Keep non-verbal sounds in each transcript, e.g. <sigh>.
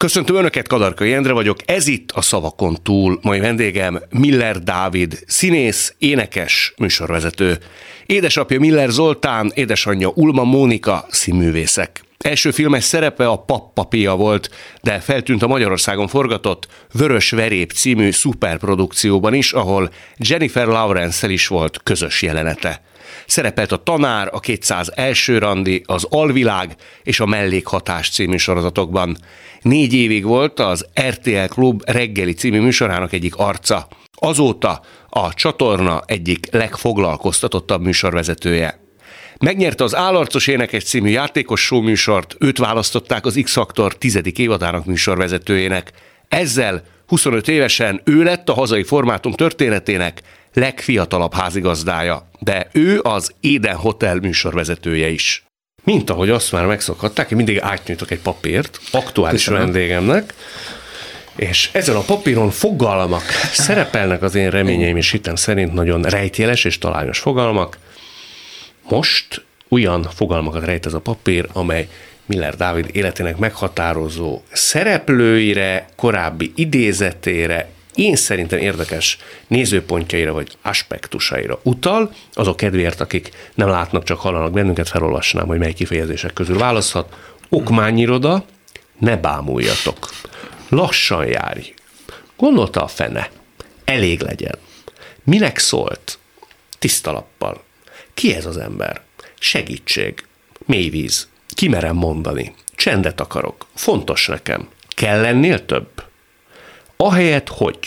Köszöntöm Önöket, Kadarkai Endre vagyok, ez itt a Szavakon túl. Mai vendégem Miller Dávid, színész, énekes, műsorvezető. Édesapja Miller Zoltán, édesanyja Ulma Mónika, színművészek. Első filmes szerepe a Pappapia volt, de feltűnt a Magyarországon forgatott Vörös Verép című szuperprodukcióban is, ahol Jennifer lawrence is volt közös jelenete. Szerepelt a Tanár, a 200 első randi, az Alvilág és a Mellékhatás című sorozatokban. Négy évig volt az RTL Klub reggeli című műsorának egyik arca. Azóta a csatorna egyik legfoglalkoztatottabb műsorvezetője. Megnyerte az Állarcos Énekes című játékos show műsort, őt választották az X-Faktor tizedik évadának műsorvezetőjének. Ezzel 25 évesen ő lett a hazai formátum történetének legfiatalabb házigazdája, de ő az Éden Hotel műsorvezetője is. Mint ahogy azt már megszokhatták, én mindig átnyújtok egy papírt aktuális Köszönöm. vendégemnek, és ezen a papíron fogalmak <laughs> szerepelnek az én reményeim és hitem szerint nagyon rejtjeles és talányos fogalmak. Most olyan fogalmakat rejt ez a papír, amely Miller Dávid életének meghatározó szereplőire, korábbi idézetére, én szerintem érdekes nézőpontjaira vagy aspektusaira utal, azok kedvéért, akik nem látnak, csak hallanak bennünket, felolvasnám, hogy mely kifejezések közül választhat. Okmányiroda, ne bámuljatok. Lassan járj. Gondolta a fene. Elég legyen. Minek szólt? Tiszta lappal. Ki ez az ember? Segítség. Mélyvíz. Kimerem mondani. Csendet akarok. Fontos nekem. Kell lennél több? Ahelyett, hogy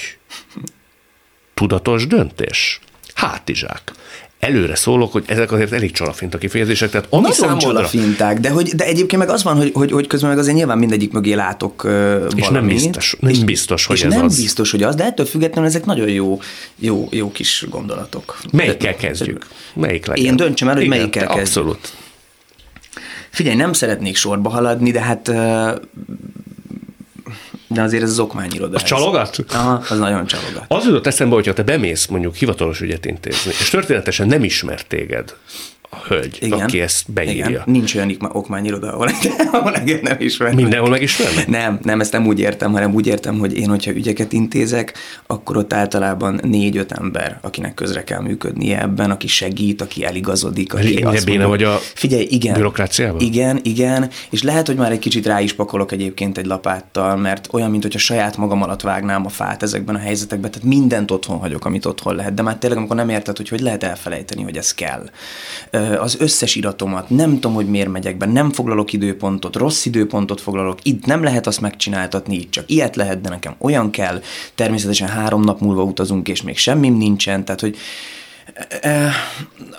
tudatos döntés, hátizsák. Előre szólok, hogy ezek azért elég csalafinta kifejezések, tehát ami Nagyon számodra... csalafinták, de, hogy, de egyébként meg az van, hogy, hogy, hogy közben meg azért nyilván mindegyik mögé látok uh, valamit. És nem biztos, nem és, biztos, hogy és ez nem az. biztos, hogy az, de ettől függetlenül ezek nagyon jó, jó, jó kis gondolatok. Melyikkel kezdjük? Melyik legyen? Én döntsem el, hogy Igen, melyikkel kezdjük. Abszolút. Figyelj, nem szeretnék sorba haladni, de hát uh, de azért ez az okmányiroda. Az csalogat? Aha, az nagyon csalogat. Az jutott eszembe, hogyha te bemész mondjuk hivatalos ügyet intézni, és történetesen nem ismert téged, a hölgy, igen, aki ezt beírja. Igen. Nincs olyan okmányiroda, ahol, <laughs> ahol engem nem ismer. Mindenhol megismernek? Nem, nem, ezt nem úgy értem, hanem úgy értem, hogy én, hogyha ügyeket intézek, akkor ott általában négy-öt ember, akinek közre kell működnie ebben, aki segít, aki eligazodik, aki Ennyire azt mondja, vagy a figyelj, igen, bürokráciában? Igen, igen, és lehet, hogy már egy kicsit rá is pakolok egyébként egy lapáttal, mert olyan, mint hogyha saját magam alatt vágnám a fát ezekben a helyzetekben, tehát mindent otthon hagyok, amit otthon lehet, de már tényleg, amikor nem érted, hogy hogy lehet elfelejteni, hogy ez kell az összes iratomat, nem tudom, hogy miért megyek be, nem foglalok időpontot, rossz időpontot foglalok, itt nem lehet azt megcsináltatni, itt csak ilyet lehet, de nekem olyan kell, természetesen három nap múlva utazunk, és még semmim nincsen, tehát hogy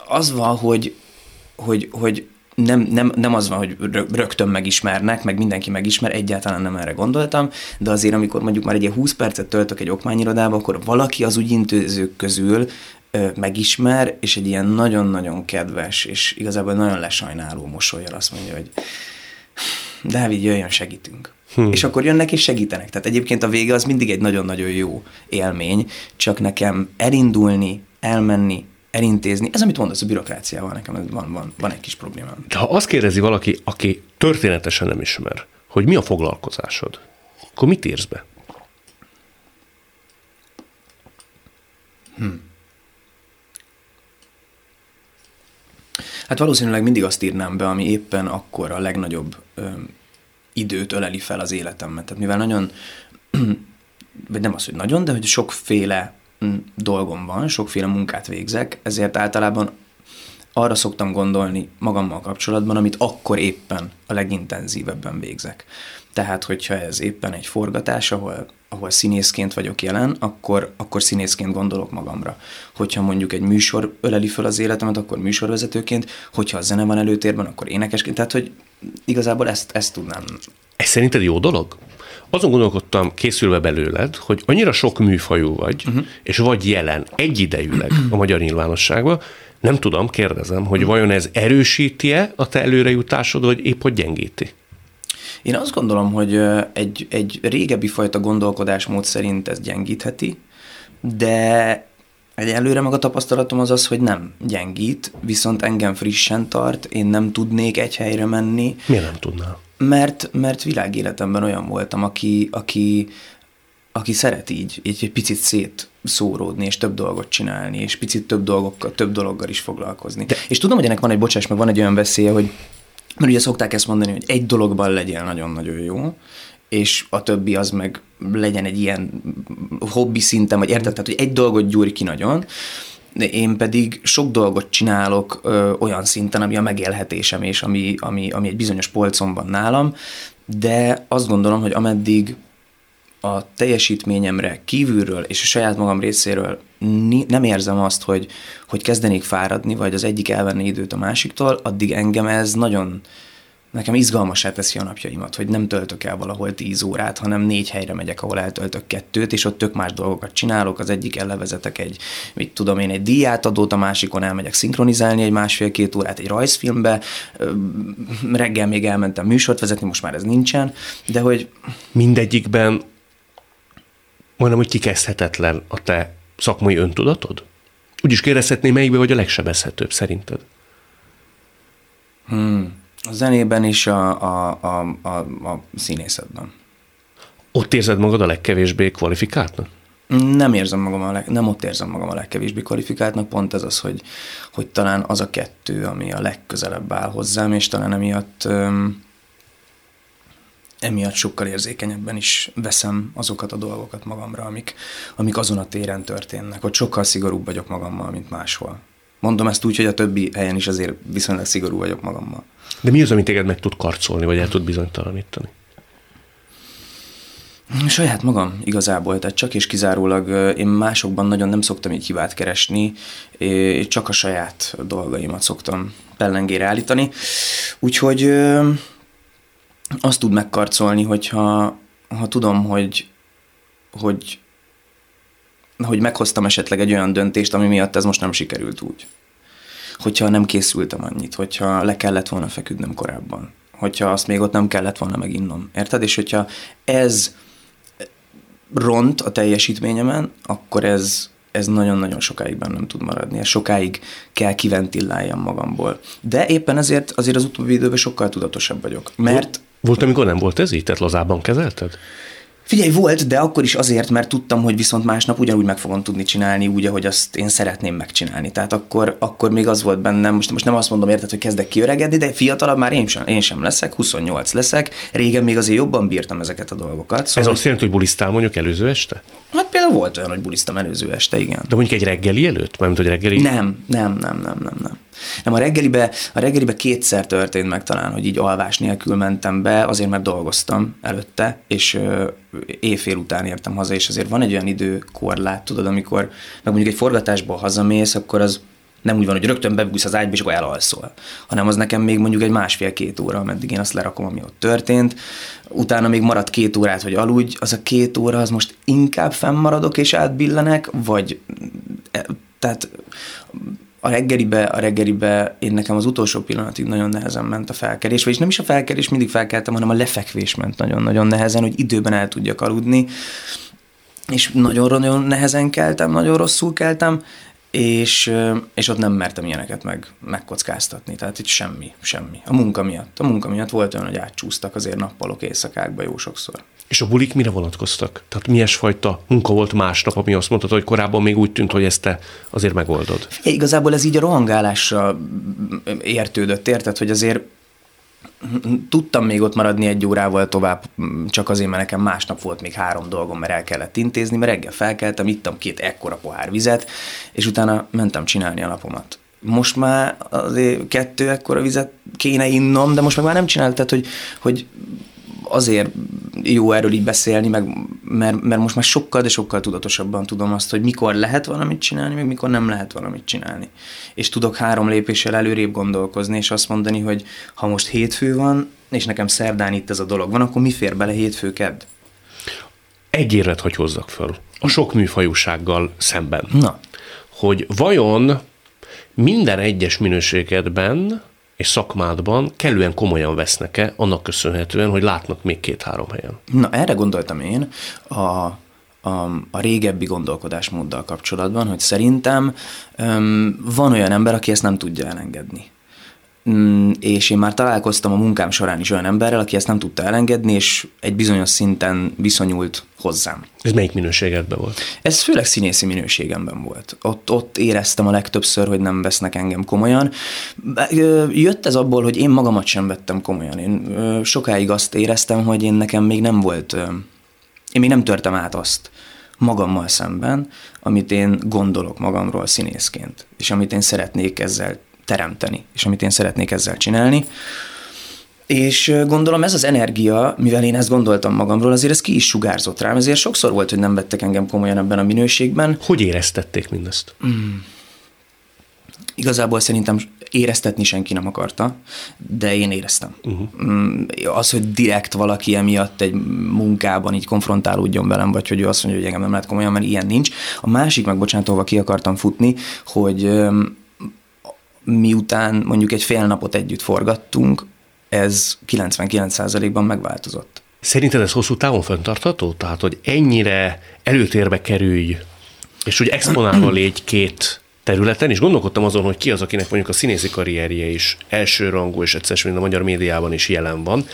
az van, hogy, hogy, hogy nem, nem, nem az van, hogy rögtön megismernek, meg mindenki megismer, egyáltalán nem erre gondoltam, de azért, amikor mondjuk már egy 20 percet töltök egy okmányirodába, akkor valaki az ügyintézők közül megismer, és egy ilyen nagyon-nagyon kedves, és igazából nagyon lesajnáló mosolyjal azt mondja, hogy Dávid, jöjjön, segítünk. Hmm. És akkor jönnek és segítenek. Tehát egyébként a vége az mindig egy nagyon-nagyon jó élmény, csak nekem elindulni, elmenni, elintézni. Ez, amit mondasz, a bürokráciával nekem van, van, van egy kis problémám. De ha azt kérdezi valaki, aki történetesen nem ismer, hogy mi a foglalkozásod, akkor mit írsz be? Hmm. Hát valószínűleg mindig azt írnám be, ami éppen akkor a legnagyobb ö, időt öleli fel az életemben. Tehát mivel nagyon, <clears throat> vagy nem az, hogy nagyon, de hogy sokféle mm, dolgom van, sokféle munkát végzek, ezért általában arra szoktam gondolni magammal kapcsolatban, amit akkor éppen a legintenzívebben végzek. Tehát, hogyha ez éppen egy forgatás, ahol, ahol színészként vagyok jelen, akkor, akkor színészként gondolok magamra. Hogyha mondjuk egy műsor öleli fel az életemet, akkor műsorvezetőként, hogyha a zene van előtérben, akkor énekesként. Tehát, hogy igazából ezt, ezt tudnám. Ez szerinted jó dolog? azon gondolkodtam készülve belőled, hogy annyira sok műfajú vagy, uh-huh. és vagy jelen egyidejűleg a magyar nyilvánosságban, nem tudom, kérdezem, hogy vajon ez erősíti-e a te előrejutásod, vagy épp hogy gyengíti? Én azt gondolom, hogy egy, egy régebbi fajta gondolkodásmód szerint ez gyengítheti, de egy előre meg a tapasztalatom az az, hogy nem gyengít, viszont engem frissen tart, én nem tudnék egy helyre menni. Miért nem tudnál? Mert, mert világéletemben olyan voltam, aki, aki, aki szeret így, így egy picit szét szóródni, és több dolgot csinálni, és picit több dolgokkal, több dologgal is foglalkozni. De... És tudom, hogy ennek van egy, bocsáss meg, van egy olyan veszélye, hogy mert ugye szokták ezt mondani, hogy egy dologban legyen nagyon-nagyon jó, és a többi az meg legyen egy ilyen hobbi szinten, vagy érted, tehát, hogy egy dolgot gyúri ki nagyon, de én pedig sok dolgot csinálok ö, olyan szinten, ami a megélhetésem, és ami, ami, ami egy bizonyos polcon van nálam, de azt gondolom, hogy ameddig a teljesítményemre kívülről és a saját magam részéről nem érzem azt, hogy, hogy kezdenék fáradni, vagy az egyik elvenni időt a másiktól, addig engem ez nagyon, nekem izgalmasá teszi a napjaimat, hogy nem töltök el valahol tíz órát, hanem négy helyre megyek, ahol eltöltök kettőt, és ott tök más dolgokat csinálok. Az egyik ellevezetek egy, mit tudom én, egy díjátadót, a másikon elmegyek szinkronizálni egy másfél-két órát egy rajzfilmbe, reggel még elmentem műsort vezetni, most már ez nincsen, de hogy... Mindegyikben mondom, hogy kikezdhetetlen a te szakmai öntudatod? Úgy is kérdezhetném, melyikben vagy a legsebezhetőbb szerinted? Hmm. A zenében és a, a, a, a, a színészetben. Ott érzed magad a legkevésbé kvalifikáltnak? Nem érzem magam a leg, nem ott érzem magam a legkevésbé kvalifikáltnak, pont ez az, hogy, hogy talán az a kettő, ami a legközelebb áll hozzám, és talán emiatt öm, emiatt sokkal érzékenyebben is veszem azokat a dolgokat magamra, amik, amik azon a téren történnek, hogy sokkal szigorúbb vagyok magammal, mint máshol. Mondom ezt úgy, hogy a többi helyen is azért viszonylag szigorú vagyok magammal. De mi az, amit téged meg tud karcolni, vagy el tud bizonytalanítani? Saját magam igazából, tehát csak és kizárólag én másokban nagyon nem szoktam így hibát keresni, csak a saját dolgaimat szoktam pellengére állítani. Úgyhogy azt tud megkarcolni, hogyha ha tudom, hogy, hogy, hogy meghoztam esetleg egy olyan döntést, ami miatt ez most nem sikerült úgy. Hogyha nem készültem annyit, hogyha le kellett volna feküdnöm korábban, hogyha azt még ott nem kellett volna meginnom. Érted? És hogyha ez ront a teljesítményemen, akkor ez, ez nagyon-nagyon sokáig bennem tud maradni. Ez sokáig kell kiventilláljam magamból. De éppen ezért azért az utóbbi időben sokkal tudatosabb vagyok. Mert volt, amikor nem volt ez így? Tehát lazában kezelted? Figyelj, volt, de akkor is azért, mert tudtam, hogy viszont másnap ugyanúgy meg fogom tudni csinálni, úgy, ahogy azt én szeretném megcsinálni. Tehát akkor, akkor még az volt bennem, most, most nem azt mondom, érted, hogy kezdek kiöregedni, de fiatalabb már én sem, én sem leszek, 28 leszek. Régen még azért jobban bírtam ezeket a dolgokat. Szóval... Ez azt jelenti, hogy bulisztál mondjuk előző este? Hát például volt olyan, hogy bulisztam előző este, igen. De mondjuk egy reggeli előtt? Mármint, hogy reggeli? Nem, nem, nem, nem, nem, nem. Nem, a reggelibe, a reggelibe kétszer történt meg talán, hogy így alvás nélkül mentem be, azért mert dolgoztam előtte, és éjfél után értem haza, és azért van egy olyan időkorlát, tudod, amikor meg mondjuk egy forgatásból hazamész, akkor az nem úgy van, hogy rögtön bebújsz az ágyba, és akkor elalszol, hanem az nekem még mondjuk egy másfél-két óra, ameddig én azt lerakom, ami ott történt. Utána még maradt két órát, hogy aludj, az a két óra, az most inkább fennmaradok és átbillenek, vagy e, tehát a reggelibe, a reggelibe én nekem az utolsó pillanatig nagyon nehezen ment a felkelés, vagyis nem is a felkelés, mindig felkeltem, hanem a lefekvés ment nagyon-nagyon nehezen, hogy időben el tudjak aludni, és nagyon-nagyon nehezen keltem, nagyon rosszul keltem, és, és ott nem mertem ilyeneket meg, megkockáztatni, tehát itt semmi, semmi. A munka miatt. A munka miatt volt olyan, hogy átcsúsztak azért nappalok éjszakákba jó sokszor. És a bulik mire vonatkoztak? Tehát milyen fajta munka volt másnap, ami azt mondtad, hogy korábban még úgy tűnt, hogy ezt te azért megoldod? Igazából ez így a rohangálásra értődött, érted, hogy azért tudtam még ott maradni egy órával tovább, csak azért, mert nekem másnap volt még három dolgom, mert el kellett intézni, mert reggel felkeltem, ittam két ekkora pohár vizet, és utána mentem csinálni a napomat. Most már azért kettő ekkora vizet kéne innom, de most meg már nem csináltam, tehát hogy, hogy azért jó erről így beszélni, meg, mert, mert most már sokkal, de sokkal tudatosabban tudom azt, hogy mikor lehet valamit csinálni, meg mikor nem lehet valamit csinálni. És tudok három lépéssel előrébb gondolkozni, és azt mondani, hogy ha most hétfő van, és nekem szerdán itt ez a dolog van, akkor mi fér bele hétfő kedd? egy érvet hagy hozzak föl a sok műfajúsággal szemben. Na. Hogy vajon minden egyes minőségedben és szakmádban kellően komolyan vesznek-e, annak köszönhetően, hogy látnak még két-három helyen? Na, erre gondoltam én a, a, a régebbi gondolkodásmóddal kapcsolatban, hogy szerintem um, van olyan ember, aki ezt nem tudja elengedni. Mm, és én már találkoztam a munkám során is olyan emberrel, aki ezt nem tudta elengedni, és egy bizonyos szinten viszonyult hozzám. Ez melyik minőségedben volt? Ez főleg színészi minőségemben volt. Ott, ott éreztem a legtöbbször, hogy nem vesznek engem komolyan. Jött ez abból, hogy én magamat sem vettem komolyan. Én sokáig azt éreztem, hogy én nekem még nem volt, én még nem törtem át azt magammal szemben, amit én gondolok magamról színészként, és amit én szeretnék ezzel teremteni, és amit én szeretnék ezzel csinálni. És gondolom ez az energia, mivel én ezt gondoltam magamról, azért ez ki is sugárzott rám, ezért sokszor volt, hogy nem vettek engem komolyan ebben a minőségben. Hogy éreztették mindezt? Mm. Igazából szerintem éreztetni senki nem akarta, de én éreztem. Uh-huh. Az, hogy direkt valaki emiatt egy munkában így konfrontálódjon velem, vagy hogy ő azt mondja, hogy engem nem lehet komolyan, mert ilyen nincs. A másik, meg bocsánat, ki akartam futni, hogy miután mondjuk egy fél napot együtt forgattunk, ez 99%-ban megváltozott. Szerinted ez hosszú távon fenntartható? Tehát, hogy ennyire előtérbe kerülj, és hogy exponálva <clears throat> légy két területen, és gondolkodtam azon, hogy ki az, akinek mondjuk a színészi karrierje is elsőrangú, és egyszer mint a magyar médiában is jelen van,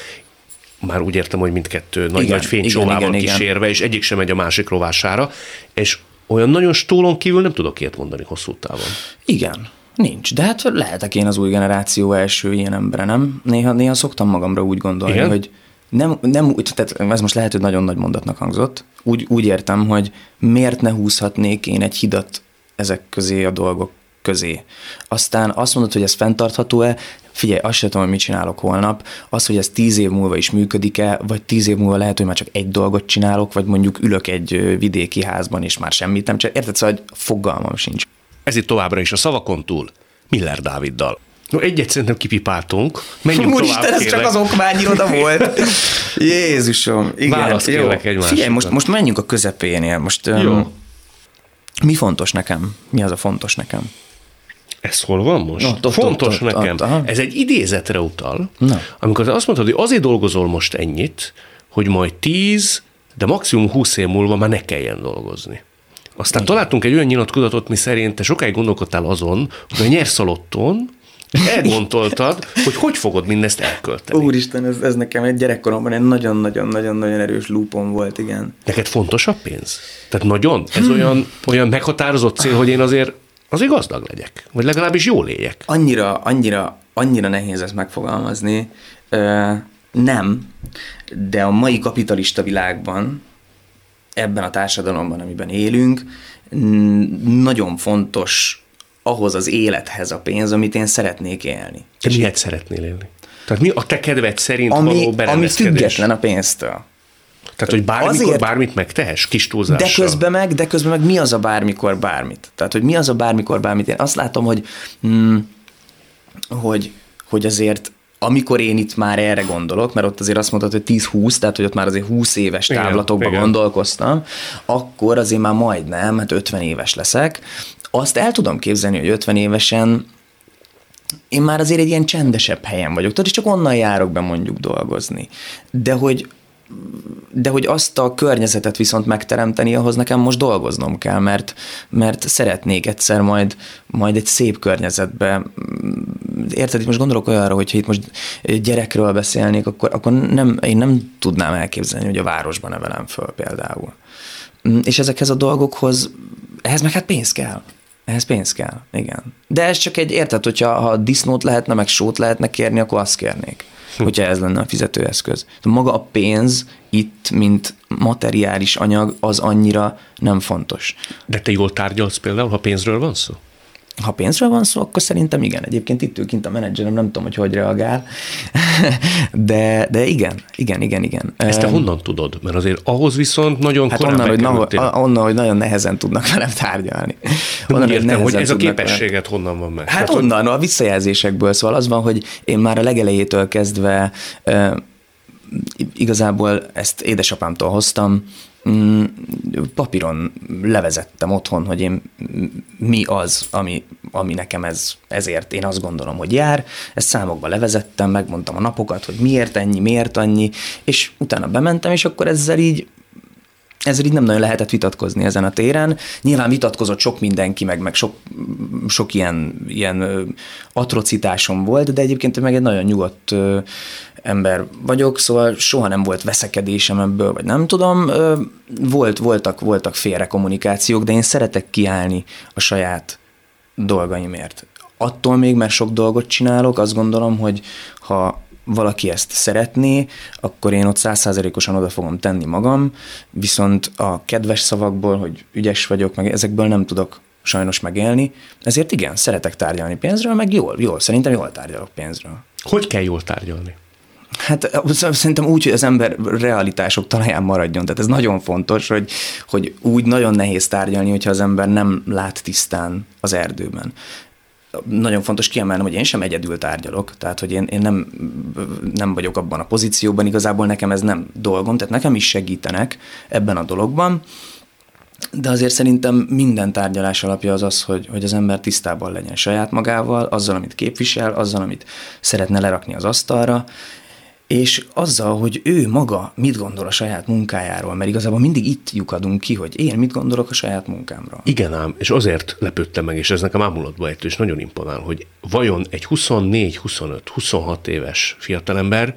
már úgy értem, hogy mindkettő nagy-nagy fénycsóvával kísérve, igen. és egyik sem megy a másik rovására, és olyan nagyon stólon kívül nem tudok ilyet mondani hosszú távon. Igen, Nincs, de hát lehetek én az új generáció első ilyen ember, nem? Néha, néha szoktam magamra úgy gondolni, Igen? hogy nem, nem úgy, tehát ez most lehet, hogy nagyon nagy mondatnak hangzott, úgy, úgy értem, hogy miért ne húzhatnék én egy hidat ezek közé a dolgok közé. Aztán azt mondod, hogy ez fenntartható-e, figyelj, azt sem tudom, hogy mit csinálok holnap, az, hogy ez tíz év múlva is működik-e, vagy tíz év múlva lehet, hogy már csak egy dolgot csinálok, vagy mondjuk ülök egy vidéki házban, és már semmit nem csinálok. Érted, szóval fogalmam sincs. Ez itt továbbra is a szavakon túl, Miller Dáviddal. No, egyet szerintem kipipáltunk. Menjünk Úristen, tovább, ez csak az okmányiroda volt. <laughs> Jézusom. Igen, Választ jó. kérlek Figyelj, most, most menjünk a közepénél. Most, jó. Um, mi fontos nekem? Mi az a fontos nekem? Ez hol van most? No, tot, fontos tot, nekem. Tot, Ez egy idézetre utal, Na. amikor te azt mondtad, hogy azért dolgozol most ennyit, hogy majd tíz, de maximum húsz év múlva már ne kelljen dolgozni. Aztán Igen. találtunk egy olyan nyilatkozatot, mi szerint te sokáig gondolkodtál azon, hogy a nyerszalotton elgondoltad, hogy hogy fogod mindezt elkölteni. Úristen, ez, ez nekem egy gyerekkoromban egy nagyon-nagyon-nagyon-nagyon erős lúpon volt, igen. Neked fontos a pénz? Tehát nagyon? Ez hmm. olyan, olyan meghatározott cél, hogy én azért azért gazdag legyek, vagy legalábbis jól éljek. Annyira, annyira, annyira nehéz ezt megfogalmazni. Ö, nem, de a mai kapitalista világban ebben a társadalomban, amiben élünk, nagyon fontos ahhoz az élethez a pénz, amit én szeretnék élni. Te És miért szeretnél élni? Tehát mi a te kedved szerint ami, való Ami független a pénztől. Tehát, hogy bármikor Azért, bármit megtehess, kis túlzással. De közben meg, de közben meg mi az a bármikor bármit? Tehát, hogy mi az a bármikor bármit? Én azt látom, hogy, mm, hogy, hogy azért amikor én itt már erre gondolok, mert ott azért azt mondtad, hogy 10-20, tehát hogy ott már azért 20 éves távlatokban igen, gondolkoztam, akkor azért már majdnem, hát 50 éves leszek. Azt el tudom képzelni, hogy 50 évesen én már azért egy ilyen csendesebb helyen vagyok, tehát csak onnan járok be mondjuk dolgozni. De hogy de hogy azt a környezetet viszont megteremteni, ahhoz nekem most dolgoznom kell, mert, mert szeretnék egyszer majd, majd egy szép környezetbe. Érted, itt most gondolok olyanra, hogyha itt most gyerekről beszélnék, akkor, akkor nem, én nem tudnám elképzelni, hogy a városban nevelem föl például. És ezekhez a dolgokhoz, ehhez meg hát pénz kell. Ehhez pénz kell, igen. De ez csak egy, érted, hogyha ha disznót lehetne, meg sót lehetne kérni, akkor azt kérnék. Hm. hogyha ez lenne a fizetőeszköz. Maga a pénz itt, mint materiális anyag, az annyira nem fontos. De te jól tárgyalsz például, ha pénzről van szó? Ha pénzről van szó, akkor szerintem igen. Egyébként itt ül kint a menedzserem, nem tudom, hogy hogy reagál. <laughs> de, de igen, igen, igen, igen. Ezt te honnan tudod? Mert azért ahhoz viszont nagyon hát onnan, hogy, na, onnan, hogy nagyon nehezen tudnak velem tárgyalni. Onnan, hogy, értem, hogy ez a képességet velem. honnan van meg? Hát, hát onnan, a visszajelzésekből. Szóval az van, hogy én már a legelejétől kezdve igazából ezt édesapámtól hoztam, mm, papíron levezettem otthon, hogy én mi az, ami, ami nekem ez, ezért én azt gondolom, hogy jár. Ezt számokba levezettem, megmondtam a napokat, hogy miért ennyi, miért annyi, és utána bementem, és akkor ezzel így ezzel így nem nagyon lehetett vitatkozni ezen a téren. Nyilván vitatkozott sok mindenki, meg, meg sok, sok ilyen, ilyen atrocitásom volt, de egyébként meg egy nagyon nyugodt ember vagyok, szóval soha nem volt veszekedésem ebből, vagy nem tudom. Volt, voltak, voltak félre kommunikációk, de én szeretek kiállni a saját dolgaimért. Attól még, mert sok dolgot csinálok, azt gondolom, hogy ha valaki ezt szeretné, akkor én ott százszázalékosan oda fogom tenni magam, viszont a kedves szavakból, hogy ügyes vagyok, meg ezekből nem tudok sajnos megélni, ezért igen, szeretek tárgyalni pénzről, meg jól, jól, szerintem jól tárgyalok pénzről. Hogy kell jól tárgyalni? Hát szerintem úgy, hogy az ember realitások talaján maradjon. Tehát ez nagyon fontos, hogy, hogy úgy nagyon nehéz tárgyalni, hogyha az ember nem lát tisztán az erdőben. Nagyon fontos kiemelnem, hogy én sem egyedül tárgyalok, tehát hogy én, én nem, nem vagyok abban a pozícióban, igazából nekem ez nem dolgom, tehát nekem is segítenek ebben a dologban, de azért szerintem minden tárgyalás alapja az az, hogy, hogy az ember tisztában legyen saját magával, azzal, amit képvisel, azzal, amit szeretne lerakni az asztalra, és azzal, hogy ő maga mit gondol a saját munkájáról, mert igazából mindig itt lyukadunk ki, hogy én mit gondolok a saját munkámról. Igen ám, és azért lepődtem meg, és ez nekem ámulatba ejtő, és nagyon imponál, hogy vajon egy 24, 25, 26 éves fiatalember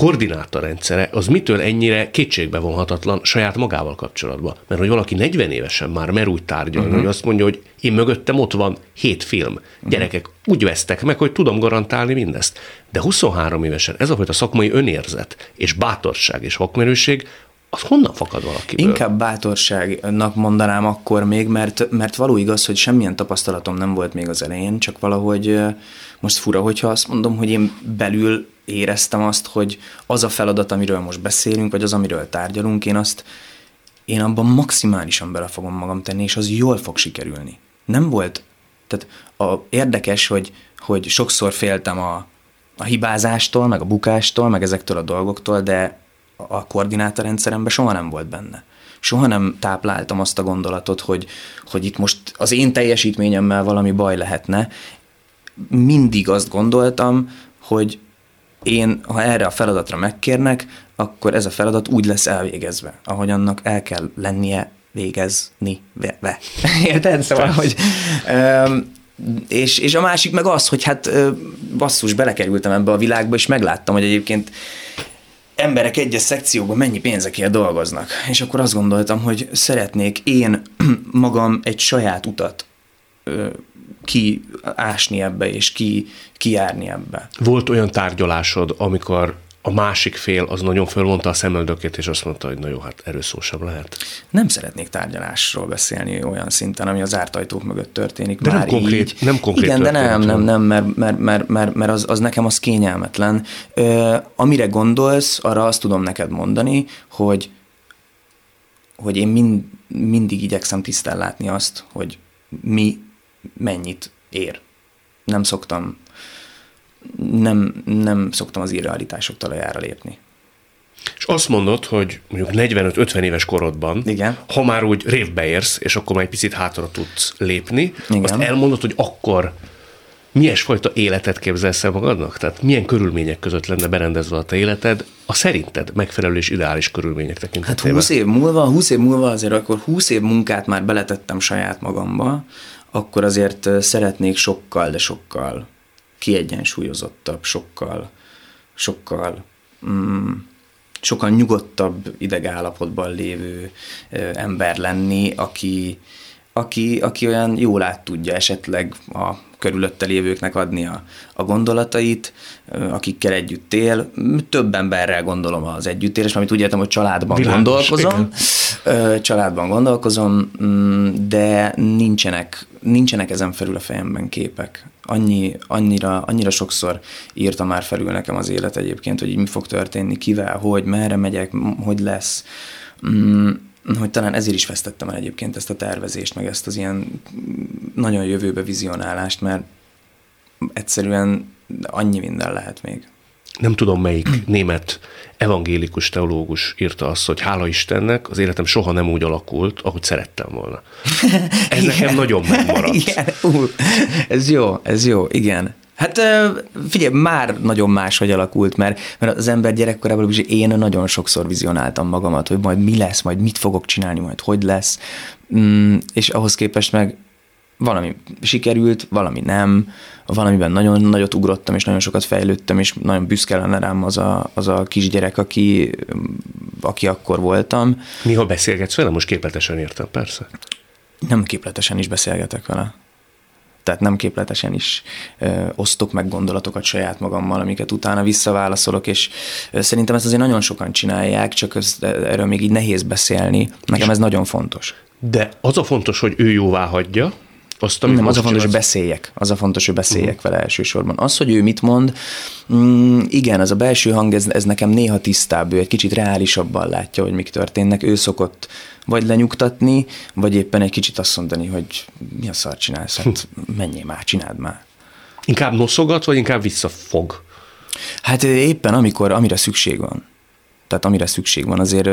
koordinátorrendszere az mitől ennyire kétségbe vonhatatlan saját magával kapcsolatban. Mert hogy valaki 40 évesen már mer úgy tárgyalni, uh-huh. hogy azt mondja, hogy én mögöttem ott van hét film. Uh-huh. Gyerekek úgy vesztek meg, hogy tudom garantálni mindezt. De 23 évesen ez a fajta szakmai önérzet és bátorság és vakmerőség az honnan fakad valaki? Inkább bátorságnak mondanám akkor még, mert, mert való igaz, hogy semmilyen tapasztalatom nem volt még az elején, csak valahogy most fura, hogyha azt mondom, hogy én belül éreztem azt, hogy az a feladat, amiről most beszélünk, vagy az, amiről tárgyalunk, én azt, én abban maximálisan bele fogom magam tenni, és az jól fog sikerülni. Nem volt, tehát a, érdekes, hogy, hogy sokszor féltem a, a hibázástól, meg a bukástól, meg ezektől a dolgoktól, de a koordinátorrendszeremben soha nem volt benne. Soha nem tápláltam azt a gondolatot, hogy, hogy itt most az én teljesítményemmel valami baj lehetne. Mindig azt gondoltam, hogy én, ha erre a feladatra megkérnek, akkor ez a feladat úgy lesz elvégezve, ahogy annak el kell lennie végezni ve. <laughs> Érted? Szóval, hogy, és, és a másik meg az, hogy hát basszus, belekerültem ebbe a világba, és megláttam, hogy egyébként emberek egyes szekcióban mennyi pénzekért dolgoznak. És akkor azt gondoltam, hogy szeretnék én <clears throat> magam egy saját utat kiásni ebbe, és ki, kijárni ebbe. Volt olyan tárgyalásod, amikor a másik fél az nagyon fölmondta a szemöldökét, és azt mondta, hogy na jó, hát erről szó sem lehet. Nem szeretnék tárgyalásról beszélni olyan szinten, ami az zárt ajtók mögött történik. De már nem konkrét, így. nem konkrét Igen, de nem, nem, nem, mert, mert, mert, mert, mert az, az nekem az kényelmetlen. Ö, amire gondolsz, arra azt tudom neked mondani, hogy hogy én mind, mindig igyekszem tisztán látni azt, hogy mi mennyit ér. Nem szoktam nem, nem szoktam az irrealitások talajára lépni. És azt mondod, hogy mondjuk 45-50 éves korodban, Igen. ha már úgy révbe érsz, és akkor már egy picit hátra tudsz lépni, Igen. azt elmondod, hogy akkor milyen fajta életet képzelsz el magadnak? Tehát milyen körülmények között lenne berendezve a te életed, a szerinted megfelelő és ideális körülmények tekintetében? Hát 20 év múlva, 20 év múlva azért akkor 20 év munkát már beletettem saját magamba, akkor azért szeretnék sokkal, de sokkal kiegyensúlyozottabb, sokkal, sokkal, mm, sokkal nyugodtabb idegállapotban lévő ember lenni, aki, aki, aki olyan jól át tudja esetleg a körülötte lévőknek adni a, a gondolatait, akikkel együtt él. Több emberrel gondolom az együttélés, amit úgy értem, hogy családban Világos, gondolkozom. Igen. Családban gondolkozom, mm, de nincsenek, nincsenek ezen felül a fejemben képek. Annyi, annyira, annyira sokszor írta már felül nekem az élet egyébként, hogy mi fog történni, kivel, hogy, merre megyek, hogy lesz. Hogy talán ezért is vesztettem el egyébként ezt a tervezést, meg ezt az ilyen nagyon jövőbe vizionálást, mert egyszerűen annyi minden lehet még. nem tudom melyik német evangélikus teológus írta azt, hogy hála Istennek, az életem soha nem úgy alakult, ahogy szerettem volna. <laughs> Ez igen. nekem nagyon megmaradt. Igen, ú, ez jó, ez jó, igen. Hát figyelj, már nagyon máshogy alakult, mert, mert az ember gyerekkorában is én nagyon sokszor vizionáltam magamat, hogy majd mi lesz, majd mit fogok csinálni, majd hogy lesz, mm, és ahhoz képest meg valami sikerült, valami nem, valamiben nagyon nagyot ugrottam, és nagyon sokat fejlődtem, és nagyon büszke lenne rám az a, az a kisgyerek, aki, aki akkor voltam. Néha beszélgetsz vele? Most képletesen értem, persze. Nem képletesen is beszélgetek vele. Tehát nem képletesen is ö, osztok meg gondolatokat saját magammal, amiket utána visszaválaszolok, és ö, szerintem ezt azért nagyon sokan csinálják, csak ez, erről még így nehéz beszélni. Nekem ez nagyon fontos. De az a fontos, hogy ő jóvá hagyja, azt, amit nem, az a fontos, hogy beszéljek. Az a fontos, hogy beszéljek uh-huh. vele elsősorban. Az, hogy ő mit mond, mm, igen, az a belső hang, ez, ez nekem néha tisztább, ő egy kicsit reálisabban látja, hogy mik történnek. Ő szokott vagy lenyugtatni, vagy éppen egy kicsit azt mondani, hogy mi a szar csinálsz, hát menjél már, csináld már. Inkább noszogat, vagy inkább visszafog? Hát éppen amikor, amire szükség van. Tehát amire szükség van, azért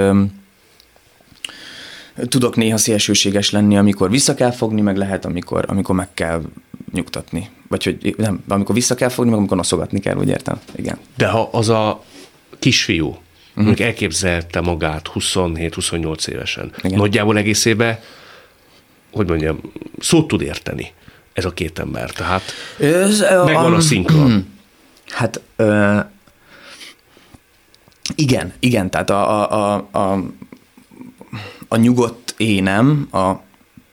tudok néha szélsőséges lenni, amikor vissza kell fogni, meg lehet, amikor, amikor meg kell nyugtatni. Vagy hogy nem, amikor vissza kell fogni, meg amikor noszogatni kell, úgy értem. Igen. De ha az a kisfiú, uh-huh. mondjuk elképzelte magát 27-28 évesen, Igen. nagyjából egész évben, hogy mondjam, szót tud érteni ez a két ember. Tehát ez, megvan a, a szinkron. Uh, hát ö, igen, igen, tehát a, a, a, a a nyugodt énem, a,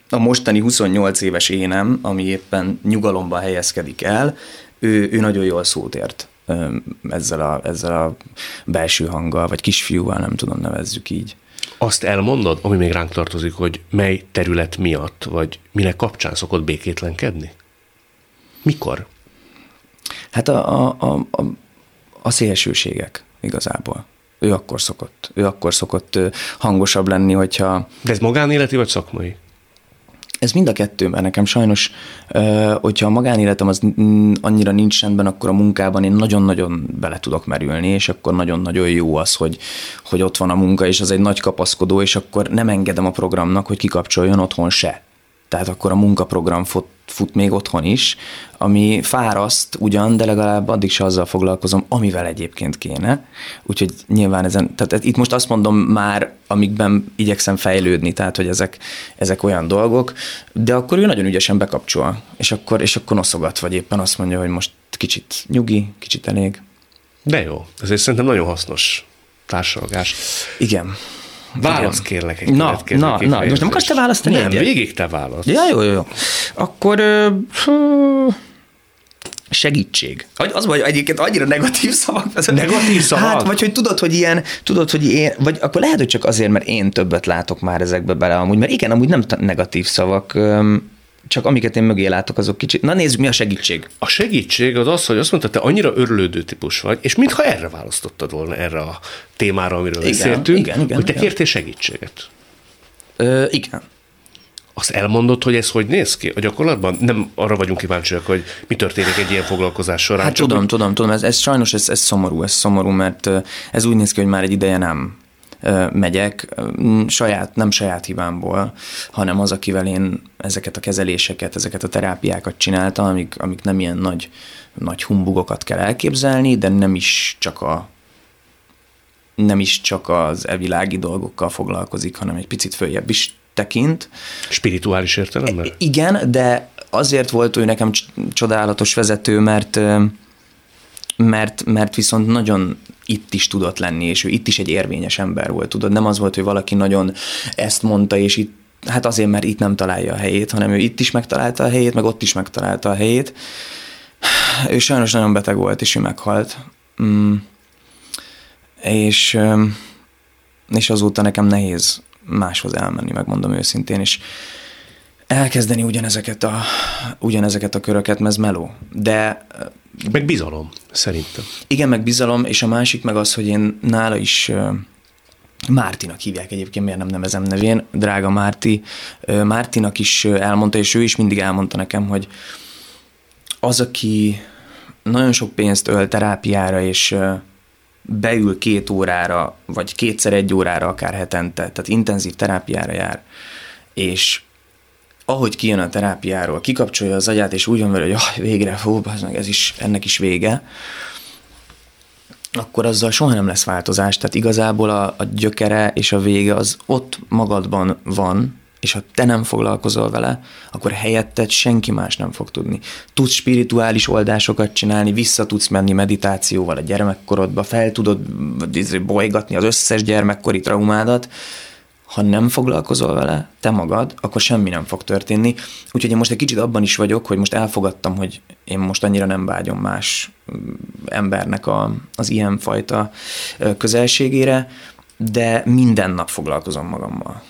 a mostani 28 éves énem, ami éppen nyugalomba helyezkedik el, ő, ő nagyon jól szót ért ezzel a, ezzel a belső hanggal, vagy kisfiúval, nem tudom, nevezzük így. Azt elmondod, ami még ránk tartozik, hogy mely terület miatt, vagy minek kapcsán szokott békétlenkedni? Mikor? Hát a, a, a, a, a szélsőségek igazából ő akkor szokott, ő akkor szokott hangosabb lenni, hogyha... De ez magánéleti vagy szakmai? Ez mind a kettő, mert nekem sajnos, hogyha a magánéletem az annyira nincs rendben, akkor a munkában én nagyon-nagyon bele tudok merülni, és akkor nagyon-nagyon jó az, hogy, hogy ott van a munka, és az egy nagy kapaszkodó, és akkor nem engedem a programnak, hogy kikapcsoljon otthon se. Tehát akkor a munkaprogram fut, fut még otthon is, ami fáraszt ugyan, de legalább addig se azzal foglalkozom, amivel egyébként kéne. Úgyhogy nyilván ezen, tehát itt most azt mondom már, amikben igyekszem fejlődni, tehát hogy ezek, ezek olyan dolgok, de akkor ő nagyon ügyesen bekapcsol, és akkor, és akkor noszogat, vagy éppen azt mondja, hogy most kicsit nyugi, kicsit elég. De jó, ezért szerintem nagyon hasznos társalgás. Igen. Válasz kérlek egy Na, na, na, most nem akarsz te választani Nem, egyet? végig te válasz. Ja, jó, jó, jó. Akkor uh, segítség. Az vagy egyébként annyira negatív szavak. Negatív szavak? Hát, vagy hogy tudod, hogy ilyen, tudod, hogy én, vagy akkor lehet, hogy csak azért, mert én többet látok már ezekbe bele amúgy, mert igen, amúgy nem negatív szavak, csak amiket én mögé látok, azok kicsit. Na nézzük, mi a segítség. A segítség az az, hogy azt mondta, te annyira örülődő típus vagy, és mintha erre választottad volna, erre a témára, amiről igen, beszéltünk, igen, igen, hogy te igen. kértél segítséget. Ö, igen. Azt elmondod, hogy ez hogy néz ki a gyakorlatban? Nem arra vagyunk kíváncsiak, hogy mi történik egy ilyen foglalkozás során. Hát tudom, úgy... tudom, tudom, ez, ez sajnos ez, ez szomorú, ez szomorú, mert ez úgy néz ki, hogy már egy ideje nem megyek, saját, nem saját hibámból, hanem az, akivel én ezeket a kezeléseket, ezeket a terápiákat csináltam, amik, amik nem ilyen nagy, nagy humbugokat kell elképzelni, de nem is csak a nem is csak az evilági dolgokkal foglalkozik, hanem egy picit följebb is tekint. Spirituális értelemben? Igen, de azért volt ő nekem csodálatos vezető, mert mert, mert viszont nagyon itt is tudott lenni, és ő itt is egy érvényes ember volt, tudod, nem az volt, hogy valaki nagyon ezt mondta, és itt hát azért, mert itt nem találja a helyét, hanem ő itt is megtalálta a helyét, meg ott is megtalálta a helyét. Ő sajnos nagyon beteg volt, és ő meghalt. Mm. És, és azóta nekem nehéz máshoz elmenni, megmondom őszintén, és elkezdeni ugyanezeket a, ugyanezeket a köröket, mert ez meló. De... Meg bizalom, szerintem. Igen, meg bizalom, és a másik meg az, hogy én nála is Mártinak hívják egyébként, miért nem nevezem nevén, drága Márti. Mártinak is elmondta, és ő is mindig elmondta nekem, hogy az, aki nagyon sok pénzt öl terápiára, és beül két órára, vagy kétszer egy órára akár hetente, tehát intenzív terápiára jár, és ahogy kijön a terápiáról, kikapcsolja az agyát, és úgy van vele, hogy jaj, végre, fú, meg ez is, ennek is vége, akkor azzal soha nem lesz változás. Tehát igazából a, a gyökere és a vége az ott magadban van, és ha te nem foglalkozol vele, akkor helyetted senki más nem fog tudni. Tudsz spirituális oldásokat csinálni, vissza tudsz menni meditációval a gyermekkorodba, fel tudod bolygatni az összes gyermekkori traumádat, ha nem foglalkozol vele, te magad, akkor semmi nem fog történni. Úgyhogy én most egy kicsit abban is vagyok, hogy most elfogadtam, hogy én most annyira nem vágyom más embernek a, az ilyen fajta közelségére, de minden nap foglalkozom magammal.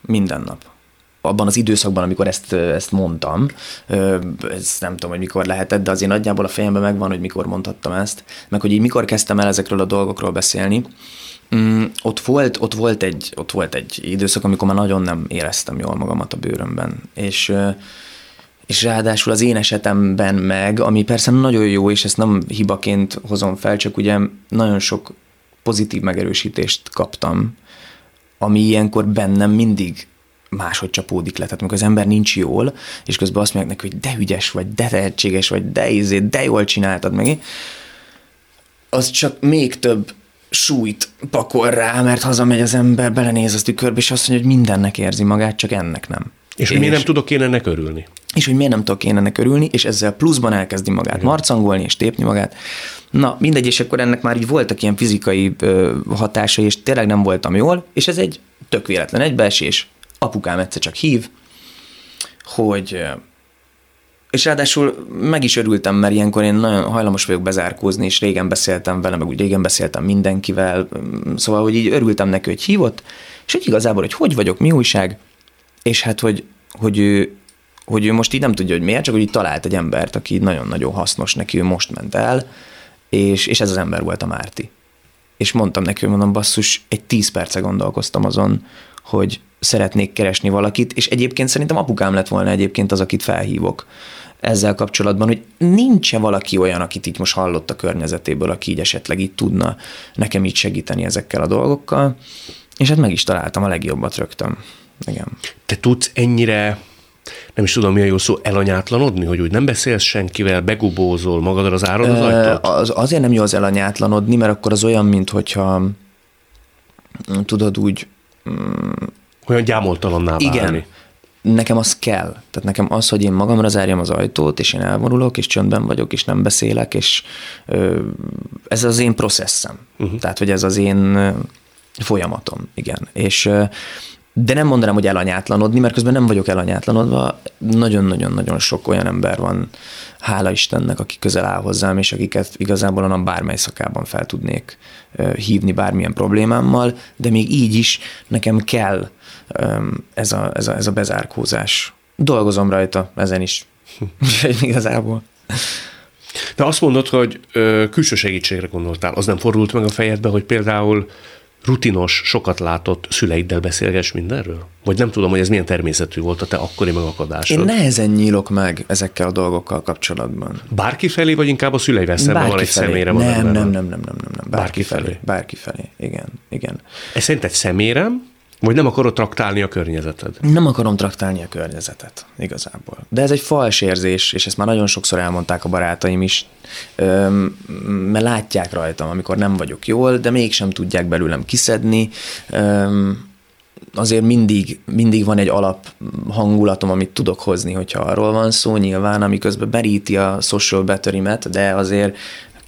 Minden nap abban az időszakban, amikor ezt, ezt mondtam, ez nem tudom, hogy mikor lehetett, de azért nagyjából a fejemben megvan, hogy mikor mondhattam ezt, meg hogy így mikor kezdtem el ezekről a dolgokról beszélni, Mm, ott, volt, ott, volt egy, ott volt egy időszak, amikor már nagyon nem éreztem jól magamat a bőrömben, és és ráadásul az én esetemben meg, ami persze nagyon jó, és ezt nem hibaként hozom fel, csak ugye nagyon sok pozitív megerősítést kaptam, ami ilyenkor bennem mindig máshogy csapódik le. Tehát amikor az ember nincs jól, és közben azt mondják neki, hogy de ügyes vagy, de tehetséges vagy, de izé, de jól csináltad meg, az csak még több súlyt pakol rá, mert hazamegy az ember, belenéz a tükörbe, és azt mondja, hogy mindennek érzi magát, csak ennek nem. És hogy miért nem tudok én ennek örülni? És hogy miért nem tudok én ennek örülni, és ezzel pluszban elkezdi magát Igen. marcangolni és tépni magát. Na, mindegy, és akkor ennek már így voltak ilyen fizikai ö, hatásai, és tényleg nem voltam jól, és ez egy tök véletlen egybeesés. Apukám egyszer csak hív, hogy és ráadásul meg is örültem, mert ilyenkor én nagyon hajlamos vagyok bezárkózni, és régen beszéltem vele, meg úgy régen beszéltem mindenkivel, szóval, hogy így örültem neki, hogy hívott, és hogy igazából, hogy hogy vagyok, mi újság, és hát, hogy, hogy ő, hogy ő most így nem tudja, hogy miért, csak hogy így talált egy embert, aki nagyon-nagyon hasznos neki, ő most ment el, és, és ez az ember volt a Márti. És mondtam neki, hogy mondom, basszus, egy tíz perce gondolkoztam azon, hogy szeretnék keresni valakit, és egyébként szerintem apukám lett volna egyébként az, akit felhívok ezzel kapcsolatban, hogy nincs-e valaki olyan, akit így most hallott a környezetéből, aki így esetleg így tudna nekem így segíteni ezekkel a dolgokkal, és hát meg is találtam a legjobbat rögtön. Igen. Te tudsz ennyire nem is tudom, mi a jó szó, elanyátlanodni, hogy úgy nem beszélsz senkivel, begubózol magadra az árad az ajtót? Az, azért nem jó az elanyátlanodni, mert akkor az olyan, mint hogyha tudod úgy... Mm, olyan gyámoltalanná válni. Igen, nekem az kell. Tehát nekem az, hogy én magamra zárjam az ajtót, és én elvonulok, és csöndben vagyok, és nem beszélek, és ö, ez az én processzem. Uh-huh. Tehát, hogy ez az én folyamatom, igen. És de nem mondanám, hogy elanyátlanodni, mert közben nem vagyok elanyátlanodva. Nagyon-nagyon-nagyon sok olyan ember van, hála Istennek, aki közel áll hozzám, és akiket igazából a nap bármely szakában fel tudnék hívni bármilyen problémámmal, de még így is nekem kell ez a, ez a, ez a bezárkózás. Dolgozom rajta, ezen is. igazából. De azt mondod, hogy ö, külső segítségre gondoltál. Az nem fordult meg a fejedbe, hogy például rutinos, sokat látott szüleiddel beszélges mindenről? Vagy nem tudom, hogy ez milyen természetű volt a te akkori megakadásod? Én nehezen nyílok meg ezekkel a dolgokkal kapcsolatban. Bárki felé, vagy inkább a szüleivel szemben van egy személyre? Nem, nem, nem, nem, nem, nem, nem, nem. Bárki, bárki felé. felé. Bárki felé, igen, igen. Ez szerinted szemérem, vagy nem akarod traktálni a környezeted? Nem akarom traktálni a környezetet, igazából. De ez egy fals érzés, és ezt már nagyon sokszor elmondták a barátaim is, mert látják rajtam, amikor nem vagyok jól, de mégsem tudják belőlem kiszedni. Azért mindig, mindig van egy alap hangulatom, amit tudok hozni, hogyha arról van szó, nyilván, ami közben beríti a social battery de azért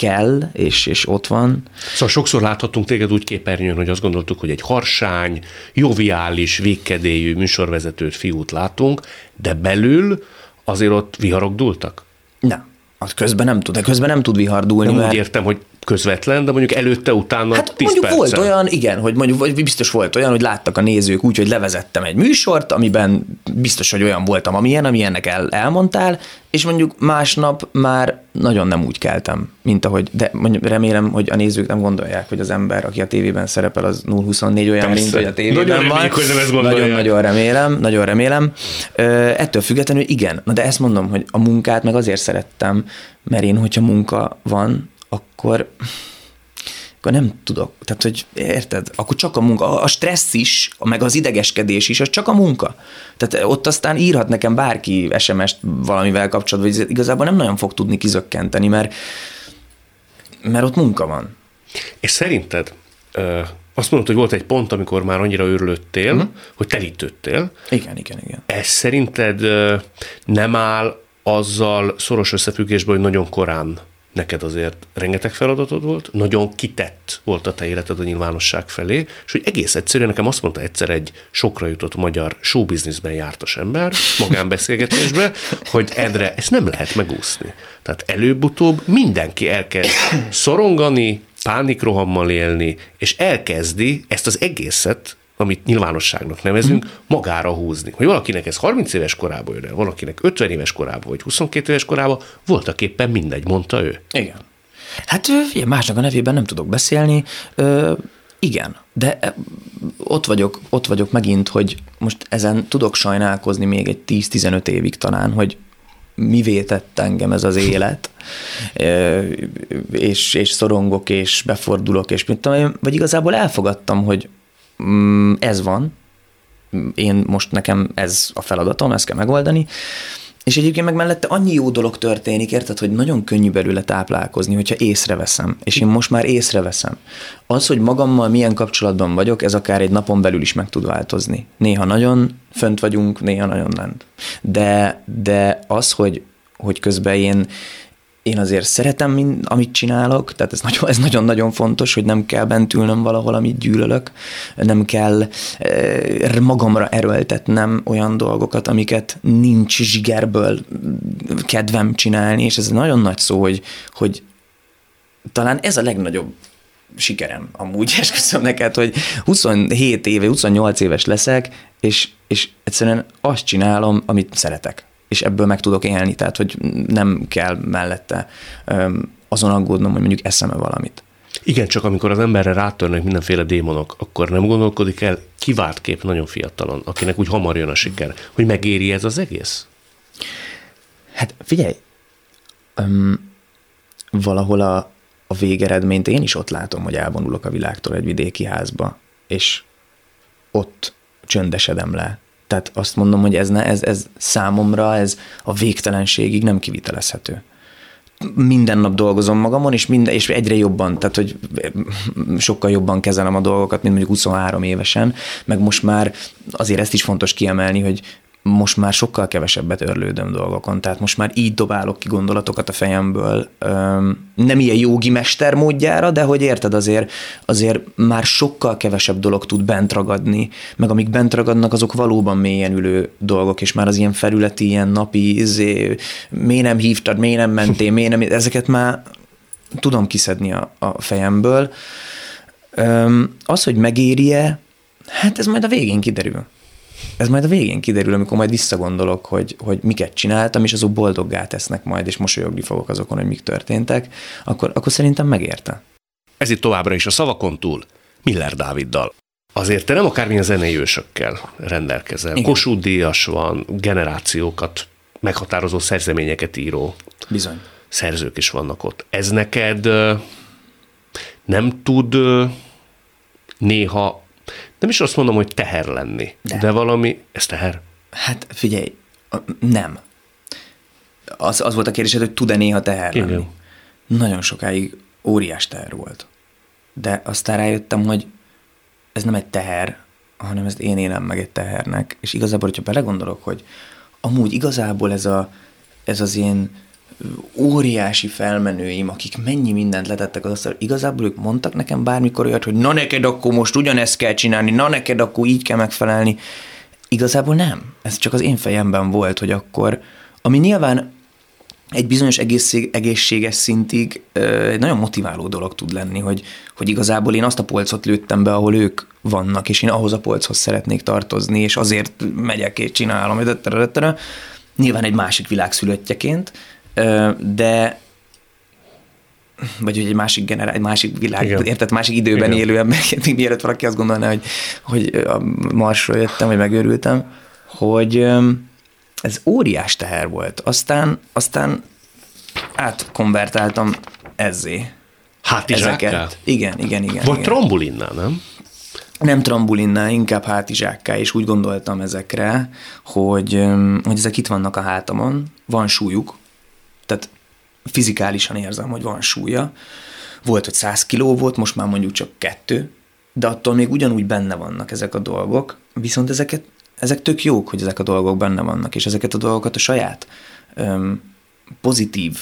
kell, és, és ott van. Szóval sokszor láthatunk téged úgy képernyőn, hogy azt gondoltuk, hogy egy harsány, joviális, végkedélyű műsorvezetőt, fiút látunk, de belül azért ott viharok dúltak? Nem. Az közben nem tud, de közben nem tud vihar dúlni. Nem mert... úgy értem, hogy közvetlen, de mondjuk előtte, utána Hát 10 mondjuk perccel. volt olyan, igen, hogy mondjuk vagy biztos volt olyan, hogy láttak a nézők úgy, hogy levezettem egy műsort, amiben biztos, hogy olyan voltam, amilyen, amilyennek el, elmondtál, és mondjuk másnap már nagyon nem úgy keltem, mint ahogy, de mondjuk remélem, hogy a nézők nem gondolják, hogy az ember, aki a tévében szerepel, az 024 olyan, Persze. mint hogy a tévében Nagyon van. reméljük, hogy nem ezt gondolják. Nagyon-nagyon remélem, nagyon remélem. Ö, ettől függetlenül igen, na de ezt mondom, hogy a munkát meg azért szerettem, mert én, hogyha munka van, akkor akkor nem tudok. Tehát, hogy érted? Akkor csak a munka. A stressz is, meg az idegeskedés is, az csak a munka. Tehát ott aztán írhat nekem bárki SMS-t valamivel kapcsolatban, hogy igazából nem nagyon fog tudni kizökkenteni, mert, mert ott munka van. És szerinted azt mondod, hogy volt egy pont, amikor már annyira őrlődtél, uh-huh. hogy telítődtél. Igen, igen, igen. Ez szerinted nem áll azzal szoros összefüggésben, hogy nagyon korán neked azért rengeteg feladatod volt, nagyon kitett volt a te életed a nyilvánosság felé, és hogy egész egyszerűen nekem azt mondta egyszer egy sokra jutott magyar showbizniszben jártas ember, magánbeszélgetésben, hogy Endre, ezt nem lehet megúszni. Tehát előbb-utóbb mindenki elkezd szorongani, pánikrohammal élni, és elkezdi ezt az egészet amit nyilvánosságnak nevezünk, magára húzni. Hogy valakinek ez 30 éves korában jön el, valakinek 50 éves korában, vagy 22 éves korában, voltak éppen mindegy, mondta ő. Igen. Hát figyelj, másnak a nevében nem tudok beszélni. Ö, igen, de ott vagyok, ott vagyok megint, hogy most ezen tudok sajnálkozni még egy 10-15 évig talán, hogy mivé tett engem ez az élet, és, és szorongok, és befordulok, és mit tudom vagy igazából elfogadtam, hogy mm, ez van, én most nekem ez a feladatom, ezt kell megoldani, és egyébként meg mellette annyi jó dolog történik, érted, hogy nagyon könnyű belőle táplálkozni, hogyha észreveszem. És én most már észreveszem. Az, hogy magammal milyen kapcsolatban vagyok, ez akár egy napon belül is meg tud változni. Néha nagyon fönt vagyunk, néha nagyon lent. De, de az, hogy, hogy közben én, én azért szeretem, mind, amit csinálok, tehát ez nagyon- ez nagyon-nagyon fontos, hogy nem kell bent ülnöm valahol, amit gyűlölök, nem kell eh, magamra erőltetnem olyan dolgokat, amiket nincs zsigerből kedvem csinálni, és ez nagyon nagy szó, hogy, hogy talán ez a legnagyobb sikerem amúgy, <laughs> és köszönöm neked, hogy 27 éve, 28 éves leszek, és, és egyszerűen azt csinálom, amit szeretek, és ebből meg tudok élni, tehát hogy nem kell mellette azon aggódnom, hogy mondjuk eszem-e valamit. Igen, csak amikor az emberre rátörnek mindenféle démonok, akkor nem gondolkodik el kivált kép nagyon fiatalon, akinek úgy hamar jön a siker, hogy megéri ez az egész? Hát figyelj, öm, valahol a, a végeredményt én is ott látom, hogy elvonulok a világtól egy vidéki házba, és ott csöndesedem le. Tehát azt mondom, hogy ez, ne, ez, ez számomra, ez a végtelenségig nem kivitelezhető. Minden nap dolgozom magamon, és, minden, és egyre jobban, tehát hogy sokkal jobban kezelem a dolgokat, mint mondjuk 23 évesen, meg most már azért ezt is fontos kiemelni, hogy most már sokkal kevesebbet örlődöm dolgokon, tehát most már így dobálok ki gondolatokat a fejemből, nem ilyen jogi mester módjára, de hogy érted azért, azért már sokkal kevesebb dolog tud bent ragadni, meg amik bent ragadnak, azok valóban mélyen ülő dolgok, és már az ilyen felületi, ilyen napi, izé, miért nem hívtad, miért nem mentél, miért nem, ezeket már tudom kiszedni a, a fejemből. Az, hogy megéri-e, hát ez majd a végén kiderül ez majd a végén kiderül, amikor majd visszagondolok, hogy, hogy miket csináltam, és azok boldoggá tesznek majd, és mosolyogni fogok azokon, hogy mik történtek, akkor, akkor szerintem megérte. Ez itt továbbra is a szavakon túl Miller Dáviddal. Azért te nem akármilyen zenei ősökkel rendelkezel. Igen. Kossuth Díjas van, generációkat meghatározó szerzeményeket író Bizony. szerzők is vannak ott. Ez neked nem tud néha, nem is azt mondom, hogy teher lenni, de, De. valami, ez teher? Hát figyelj, nem. Az, az volt a kérdésed, hogy tud-e néha teher Igen. lenni. Nagyon sokáig óriás teher volt. De aztán rájöttem, hogy ez nem egy teher, hanem ezt én élem meg egy tehernek. És igazából, hogyha belegondolok, hogy amúgy igazából ez, a, ez az én óriási felmenőim, akik mennyi mindent letettek az asztalra, igazából ők mondtak nekem bármikor olyat, hogy na neked akkor most ugyanezt kell csinálni, na neked akkor így kell megfelelni. Igazából nem. Ez csak az én fejemben volt, hogy akkor, ami nyilván egy bizonyos egészség, egészséges szintig egy nagyon motiváló dolog tud lenni, hogy, hogy igazából én azt a polcot lőttem be, ahol ők vannak, és én ahhoz a polchoz szeretnék tartozni, és azért megyek és csinálom, de nyilván egy másik világ szülöttjeként, de vagy hogy egy másik generá- egy másik világ, Igen. érted, másik időben Igen. élő emberként, <laughs> még mielőtt valaki azt gondolná, hogy, hogy a Marsról jöttem, vagy megőrültem, hogy ez óriás teher volt. Aztán, aztán átkonvertáltam ezzé. Hátizsákká? Igen, igen, igen. Vagy igen. nem? Nem trambulinnál, inkább hátizsákká, és úgy gondoltam ezekre, hogy, hogy ezek itt vannak a hátamon, van súlyuk, tehát fizikálisan érzem, hogy van súlya. Volt, hogy 100 kiló volt, most már mondjuk csak kettő, de attól még ugyanúgy benne vannak ezek a dolgok, viszont ezeket, ezek tök jók, hogy ezek a dolgok benne vannak, és ezeket a dolgokat a saját öm, pozitív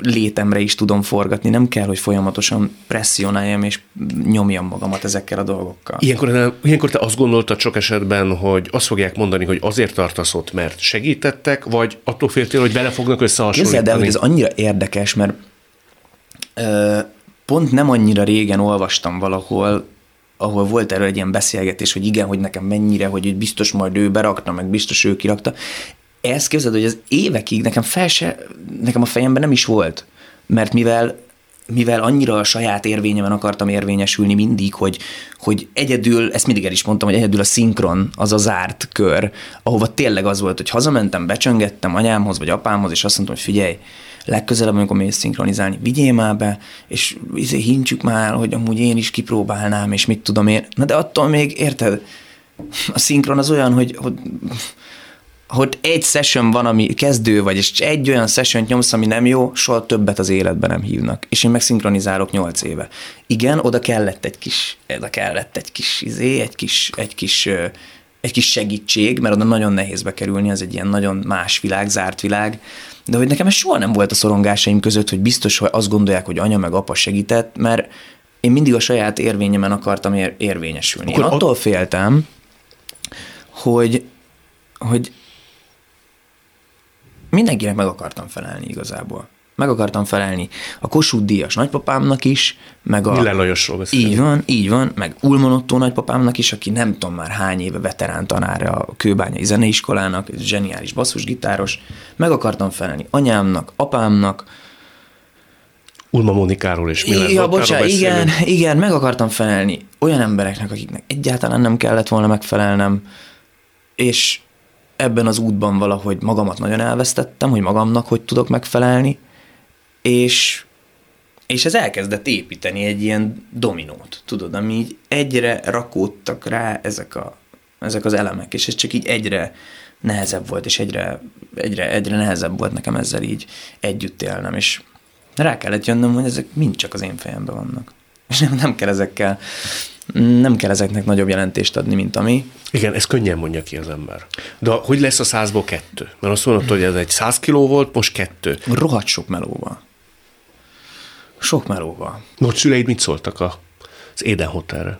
létemre is tudom forgatni, nem kell, hogy folyamatosan presszionáljam és nyomjam magamat ezekkel a dolgokkal. Ilyenkor, ilyenkor te azt gondoltad sok esetben, hogy azt fogják mondani, hogy azért tartasz ott, mert segítettek, vagy attól féltél, hogy bele fognak összehasonlítani? Képzeld el, hogy ez annyira érdekes, mert ö, pont nem annyira régen olvastam valahol, ahol volt erről egy ilyen beszélgetés, hogy igen, hogy nekem mennyire, hogy biztos majd ő berakta, meg biztos ő kirakta, ezt képzeld, hogy az évekig nekem fel se, nekem a fejemben nem is volt, mert mivel mivel annyira a saját érvényemen akartam érvényesülni mindig, hogy, hogy egyedül, ezt mindig el is mondtam, hogy egyedül a szinkron, az a zárt kör, ahova tényleg az volt, hogy hazamentem, becsöngettem anyámhoz vagy apámhoz, és azt mondtam, hogy figyelj, legközelebb, amikor mész szinkronizálni, vigyél már be, és izé, hintsük már, hogy amúgy én is kipróbálnám, és mit tudom én. Na de attól még, érted, a szinkron az olyan, hogy, hogy hogy egy session van, ami kezdő vagy, és egy olyan session nyomsz, ami nem jó, soha többet az életben nem hívnak. És én meg szinkronizálok nyolc éve. Igen, oda kellett egy kis, oda kellett egy kis izé, egy kis, egy kis, egy kis segítség, mert oda nagyon nehéz bekerülni, az egy ilyen nagyon más világ, zárt világ, de hogy nekem ez soha nem volt a szorongásaim között, hogy biztos, hogy azt gondolják, hogy anya meg apa segített, mert én mindig a saját érvényemen akartam ér- érvényesülni. Akkor én attól féltem, hogy, hogy mindenkinek meg akartam felelni igazából. Meg akartam felelni a Kossuth Díjas nagypapámnak is, meg a... Miller Lajosról Így van, így van, meg Ulman Otto nagypapámnak is, aki nem tudom már hány éve veterán tanára a Kőbányai Zeneiskolának, zseniális basszusgitáros. Meg akartam felelni anyámnak, apámnak, Ulma Monikáról és Miller Ja, bocsánat, igen, igen, meg akartam felelni olyan embereknek, akiknek egyáltalán nem kellett volna megfelelnem, és ebben az útban valahogy magamat nagyon elvesztettem, hogy magamnak hogy tudok megfelelni, és, és ez elkezdett építeni egy ilyen dominót, tudod, ami így egyre rakódtak rá ezek, a, ezek az elemek, és ez csak így egyre nehezebb volt, és egyre, egyre, egyre nehezebb volt nekem ezzel így együtt élnem, és rá kellett jönnöm, hogy ezek mind csak az én fejemben vannak. És <laughs> nem, nem kell ezekkel nem kell ezeknek nagyobb jelentést adni, mint ami. Igen, ez könnyen mondja ki az ember. De hogy lesz a százból kettő? Mert azt mondod, hogy ez egy száz kiló volt, most kettő. Rohadt sok melóval. Sok melóval. Most szüleid mit szóltak a, az Éden Hotelre?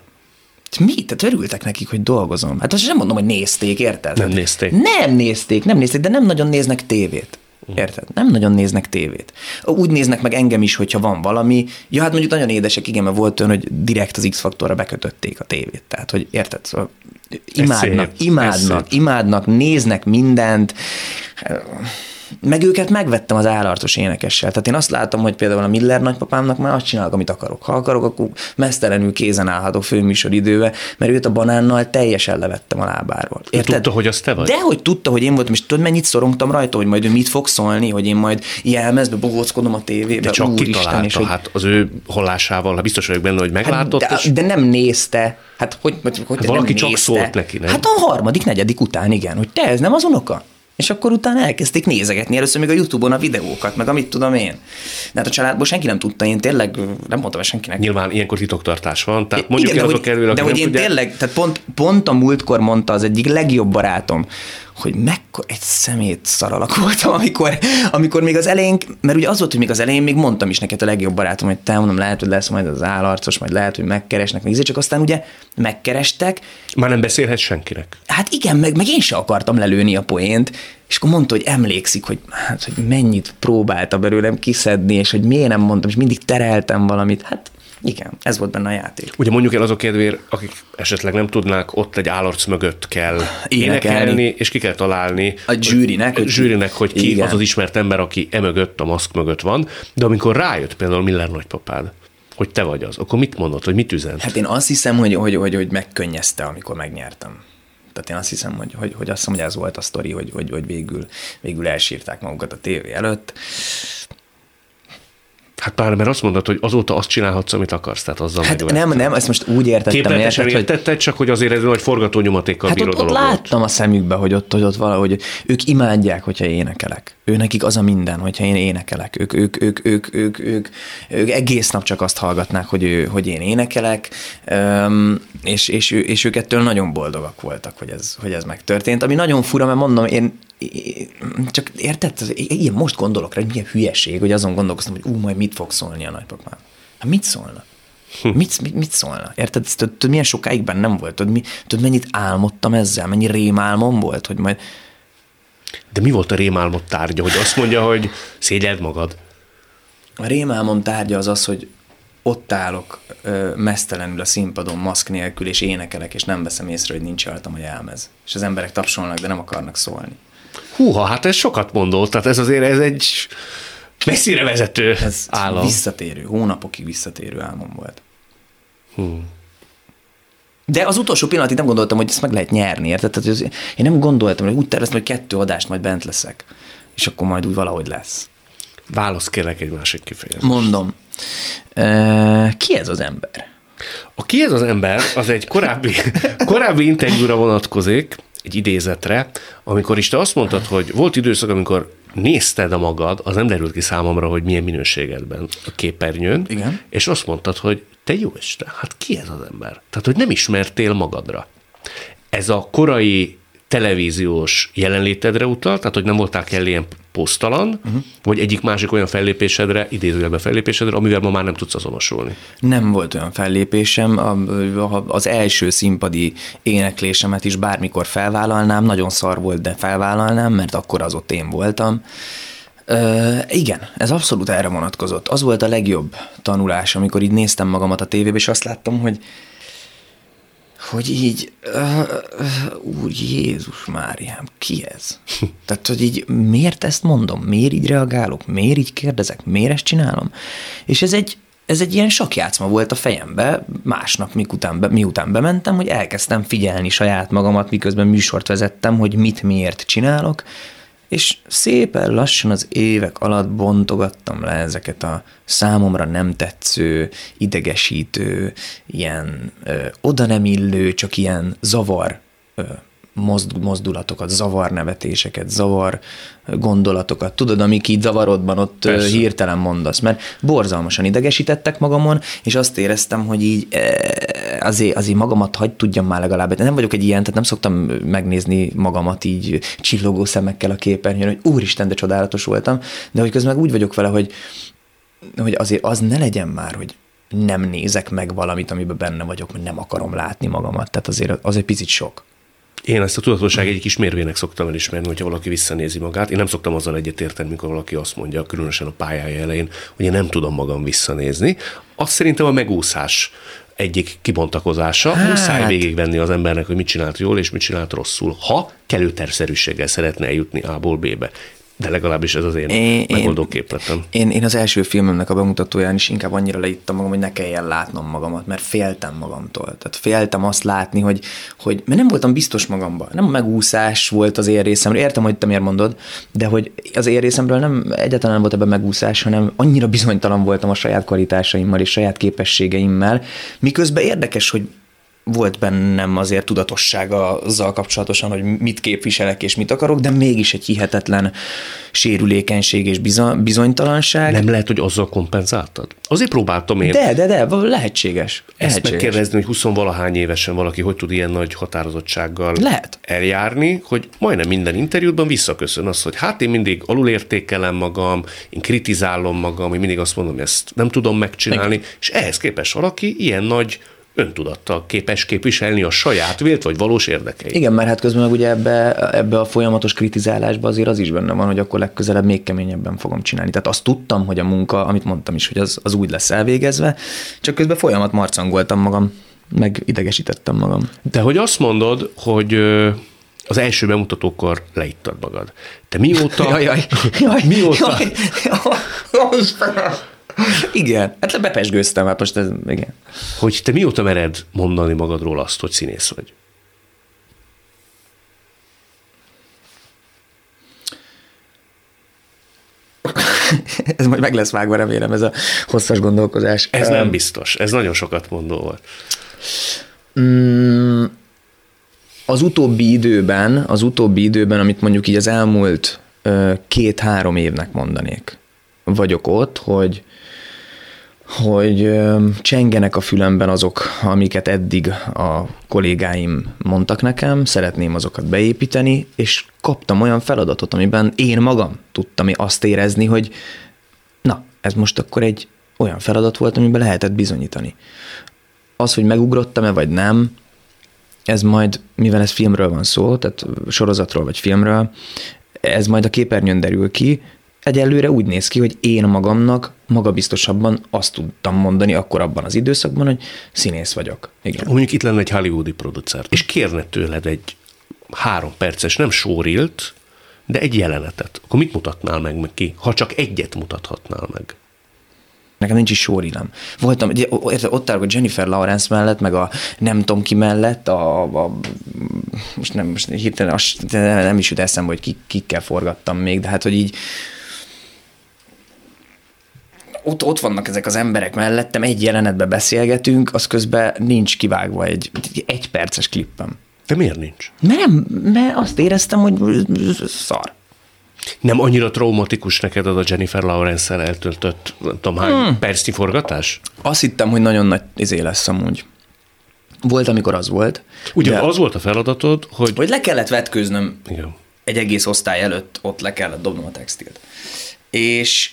Mi? Tehát örültek nekik, hogy dolgozom. Hát azt sem mondom, hogy nézték, érted? Nem nézték. Nem nézték, nem nézték, de nem nagyon néznek tévét. Érted? Nem nagyon néznek tévét. Úgy néznek meg engem is, hogyha van valami. Ja, hát mondjuk nagyon édesek, igen, mert volt olyan, hogy direkt az X-faktorra bekötötték a tévét. Tehát, hogy érted? Szóval imádnak, szép, imádnak, imádnak, néznek mindent meg őket megvettem az állartos énekessel. Tehát én azt látom, hogy például a Miller nagypapámnak már azt csinálok, amit akarok. Ha akarok, akkor mesztelenül kézen állhatok főműsor időbe, mert őt a banánnal teljesen levettem a lábáról. Érted? Tudta, hogy az te vagy? De hogy tudta, hogy én voltam, és tudod, mennyit szorongtam rajta, hogy majd ő mit fog szólni, hogy én majd jelmezbe bogóckodom a tévébe. De csak kitalálta, és hogy... hát az ő hallásával, ha biztos vagyok benne, hogy meglátott. Hát, de, és... de, nem nézte. Hát hogy, hogy, hogy hát valaki csak nézte. szólt neki, nem? Hát a harmadik, negyedik után, igen, hogy te ez nem az unoka? És akkor utána elkezdték nézegetni először még a Youtube-on a videókat, meg amit tudom én. De hát a családból senki nem tudta, én tényleg nem mondtam senkinek. Nyilván ilyenkor titoktartás van, tehát mondjuk Igen, el azok elől, De hogy én tudják. tényleg, tehát pont, pont a múltkor mondta az egyik legjobb barátom, hogy mekkora egy szemét szaralak voltam, amikor, amikor még az elején, mert ugye az volt, hogy még az elején még mondtam is neked a legjobb barátom, hogy te mondom, lehet, hogy lesz majd az állarcos, majd lehet, hogy megkeresnek, meg csak aztán ugye megkerestek. Már nem beszélhet senkinek. Hát igen, meg, meg én se akartam lelőni a poént, és akkor mondta, hogy emlékszik, hogy, hát, hogy mennyit próbálta belőlem kiszedni, és hogy miért nem mondtam, és mindig tereltem valamit. Hát igen, ez volt benne a játék. Ugye mondjuk el azok kedvéért, akik esetleg nem tudnák, ott egy állarc mögött kell énekelni, énekelni és ki kell találni. A zsűrinek. Hogy, zsűrinek, hogy ki igen. az az ismert ember, aki emögött, a maszk mögött van. De amikor rájött például Miller nagypapád, hogy te vagy az, akkor mit mondott, hogy mit üzent? Hát én azt hiszem, hogy, hogy, hogy, hogy megkönnyezte, amikor megnyertem. Tehát én azt hiszem, hogy, hogy, hogy azt hiszem, hogy ez volt a sztori, hogy, hogy, hogy végül, végül elsírták magukat a tévé előtt. Hát pár, mert azt mondod, hogy azóta azt csinálhatsz, amit akarsz, tehát azzal Hát nem, nem, ezt most úgy értettem. Érted, hogy... csak hogy azért ez nagy forgatónyomatékkal hát ott, ott láttam a szemükbe, hogy ott, hogy ott valahogy ők imádják, hogyha énekelek. Ő nekik az a minden, hogyha én énekelek. Ők, ők, ők, ők, ők, ők, ők egész nap csak azt hallgatnák, hogy, ő, hogy én énekelek, és, és, és ők ettől nagyon boldogak voltak, hogy ez, hogy ez megtörtént. Ami nagyon fura, mert mondom, én csak érted, ilyen most gondolok rá, hogy milyen hülyeség, hogy azon gondolkoztam, hogy ú, majd mit fog szólni a nagypapám. Hát mit szólna? Hm. Mit, mit, mit szólna? Érted? Tudod, tudod, milyen sokáig bennem volt? Tudod, mi, tudod, mennyit álmodtam ezzel? Mennyi rémálmom volt, hogy majd... De mi volt a rémálmod tárgya, hogy azt mondja, hogy szégyeld magad? A rémálmom tárgya az az, hogy ott állok ö, mesztelenül a színpadon, maszk nélkül, és énekelek, és nem veszem észre, hogy nincs rajtam a jelmez. És az emberek tapsolnak, de nem akarnak szólni. Húha, hát ez sokat mondott, tehát ez azért ez egy messzire vezető ez állam. visszatérő, hónapokig visszatérő álmom volt. Hú. De az utolsó pillanatig nem gondoltam, hogy ezt meg lehet nyerni, érted? Tehát, az, én nem gondoltam, hogy úgy terveztem, hogy kettő adást majd bent leszek, és akkor majd úgy valahogy lesz. Válasz kérlek egy másik kifejezést. Mondom. Ki ez az ember? A ki ez az ember, az egy korábbi, <laughs> korábbi interjúra vonatkozik, egy idézetre, amikor is te azt mondtad, hogy volt időszak, amikor nézted a magad, az nem derült ki számomra, hogy milyen minőségedben a képernyőn, Igen. és azt mondtad, hogy te jó Isten, hát ki ez az ember? Tehát, hogy nem ismertél magadra. Ez a korai televíziós jelenlétedre utal, tehát hogy nem voltál kellően posztalan, uh-huh. vagy egyik másik olyan fellépésedre, idézőjelben fellépésedre, amivel ma már nem tudsz azonosulni? Nem volt olyan fellépésem, az első színpadi éneklésemet is bármikor felvállalnám, nagyon szar volt, de felvállalnám, mert akkor az ott én voltam. Uh, igen, ez abszolút erre vonatkozott. Az volt a legjobb tanulás, amikor így néztem magamat a tévébe, és azt láttam, hogy hogy így, uh, uh, úr Jézus Máriám, ki ez? <laughs> Tehát, hogy így miért ezt mondom, miért így reagálok, miért így kérdezek, miért ezt csinálom? És ez egy, ez egy ilyen sakjátszma volt a fejembe, másnap miután, be, miután bementem, hogy elkezdtem figyelni saját magamat, miközben műsort vezettem, hogy mit miért csinálok, és szépen lassan az évek alatt bontogattam le ezeket a számomra nem tetsző, idegesítő, ilyen ö, oda nem illő, csak ilyen zavar ö, mozdulatokat, zavarnevetéseket, zavar gondolatokat, tudod, amik így zavarodban ott Persze. hirtelen mondasz, mert borzalmasan idegesítettek magamon, és azt éreztem, hogy így azért, azért magamat hagy tudjam már legalább. Nem vagyok egy ilyen, tehát nem szoktam megnézni magamat így csillogó szemekkel a képernyőn, hogy úristen, de csodálatos voltam, de hogy közben meg úgy vagyok vele, hogy, hogy azért az ne legyen már, hogy nem nézek meg valamit, amiben benne vagyok, mert nem akarom látni magamat. Tehát azért az egy picit sok. Én ezt a tudatosság egyik ismérvének szoktam elismerni, hogyha valaki visszanézi magát. Én nem szoktam azzal egyetérteni, mikor valaki azt mondja, különösen a pályája elején, hogy én nem tudom magam visszanézni. Azt szerintem a megúszás egyik kibontakozása. Hát. Muszáj végigvenni az embernek, hogy mit csinált jól és mit csinált rosszul, ha kellő tervszerűséggel szeretne eljutni A-ból B-be. De legalábbis ez az én, én megoldó képletem. Én, én az első filmemnek a bemutatóján is inkább annyira leittem magam, hogy ne kelljen látnom magamat, mert féltem magamtól. Tehát féltem azt látni, hogy, hogy mert nem voltam biztos magamban. Nem a megúszás volt az én részemről. Értem, hogy te miért mondod, de hogy az én részemről nem egyáltalán nem volt ebben megúszás, hanem annyira bizonytalan voltam a saját kvalitásaimmal és saját képességeimmel, miközben érdekes, hogy volt bennem azért tudatossága azzal kapcsolatosan, hogy mit képviselek és mit akarok, de mégis egy hihetetlen sérülékenység és bizonytalanság. Nem lehet, hogy azzal kompenzáltad? Azért próbáltam én. De, de, de, lehetséges. Ezt lehetséges. megkérdezni, hogy 20 valahány évesen valaki hogy tud ilyen nagy határozottsággal lehet. eljárni, hogy majdnem minden interjútban visszaköszön az, hogy hát én mindig alulértékelem magam, én kritizálom magam, én mindig azt mondom, hogy ezt nem tudom megcsinálni, Igen. és ehhez képest valaki ilyen nagy öntudattal képes képviselni a saját vélt vagy valós érdekeit. Igen, mert hát közben meg ugye ebbe, ebbe a folyamatos kritizálásba azért az is benne van, hogy akkor legközelebb még keményebben fogom csinálni. Tehát azt tudtam, hogy a munka, amit mondtam is, hogy az, az úgy lesz elvégezve, csak közben folyamat marcangoltam magam, meg idegesítettem magam. De hogy azt mondod, hogy az első bemutatókor leittad magad. Te mióta... jaj, jaj, jaj, mióta... Jaj, jaj, jaj, igen, hát bepesgőztem, hát most ez, igen. Hogy te mióta mered mondani magadról azt, hogy színész vagy? <laughs> ez majd meg lesz vágva, remélem, ez a hosszas gondolkozás. Ez nem biztos, ez nagyon sokat mondó volt. Mm, az utóbbi időben, az utóbbi időben, amit mondjuk így az elmúlt két-három évnek mondanék, vagyok ott, hogy hogy csengenek a fülemben azok, amiket eddig a kollégáim mondtak nekem, szeretném azokat beépíteni, és kaptam olyan feladatot, amiben én magam tudtam azt érezni, hogy na, ez most akkor egy olyan feladat volt, amiben lehetett bizonyítani. Az, hogy megugrottam-e vagy nem, ez majd, mivel ez filmről van szó, tehát sorozatról vagy filmről, ez majd a képernyőn derül ki, egyelőre úgy néz ki, hogy én magamnak magabiztosabban azt tudtam mondani akkor abban az időszakban, hogy színész vagyok. Igen. Mondjuk itt lenne egy hollywoodi producer, és kérne tőled egy három perces, nem sórilt, de egy jelenetet. Akkor mit mutatnál meg neki, ha csak egyet mutathatnál meg? Nekem nincs is sórilem. Voltam, ott állok a Jennifer Lawrence mellett, meg a nem tudom ki mellett, a, a most nem, most hirtelen nem is jut eszembe, hogy kik, kikkel forgattam még, de hát, hogy így ott, ott vannak ezek az emberek mellettem, egy jelenetbe beszélgetünk, az közben nincs kivágva egy, egy perces klippem. De miért nincs? Mert, nem, mert azt éreztem, hogy szar. Nem annyira traumatikus neked az a Jennifer Lawrence-el eltöltött, nem tudom hány hmm. percnyi forgatás? Azt hittem, hogy nagyon nagy izé lesz amúgy. Volt, amikor az volt. Ugye de... az volt a feladatod, hogy... Hogy le kellett vetkőznöm Igen. egy egész osztály előtt, ott le kellett dobnom a textilt. És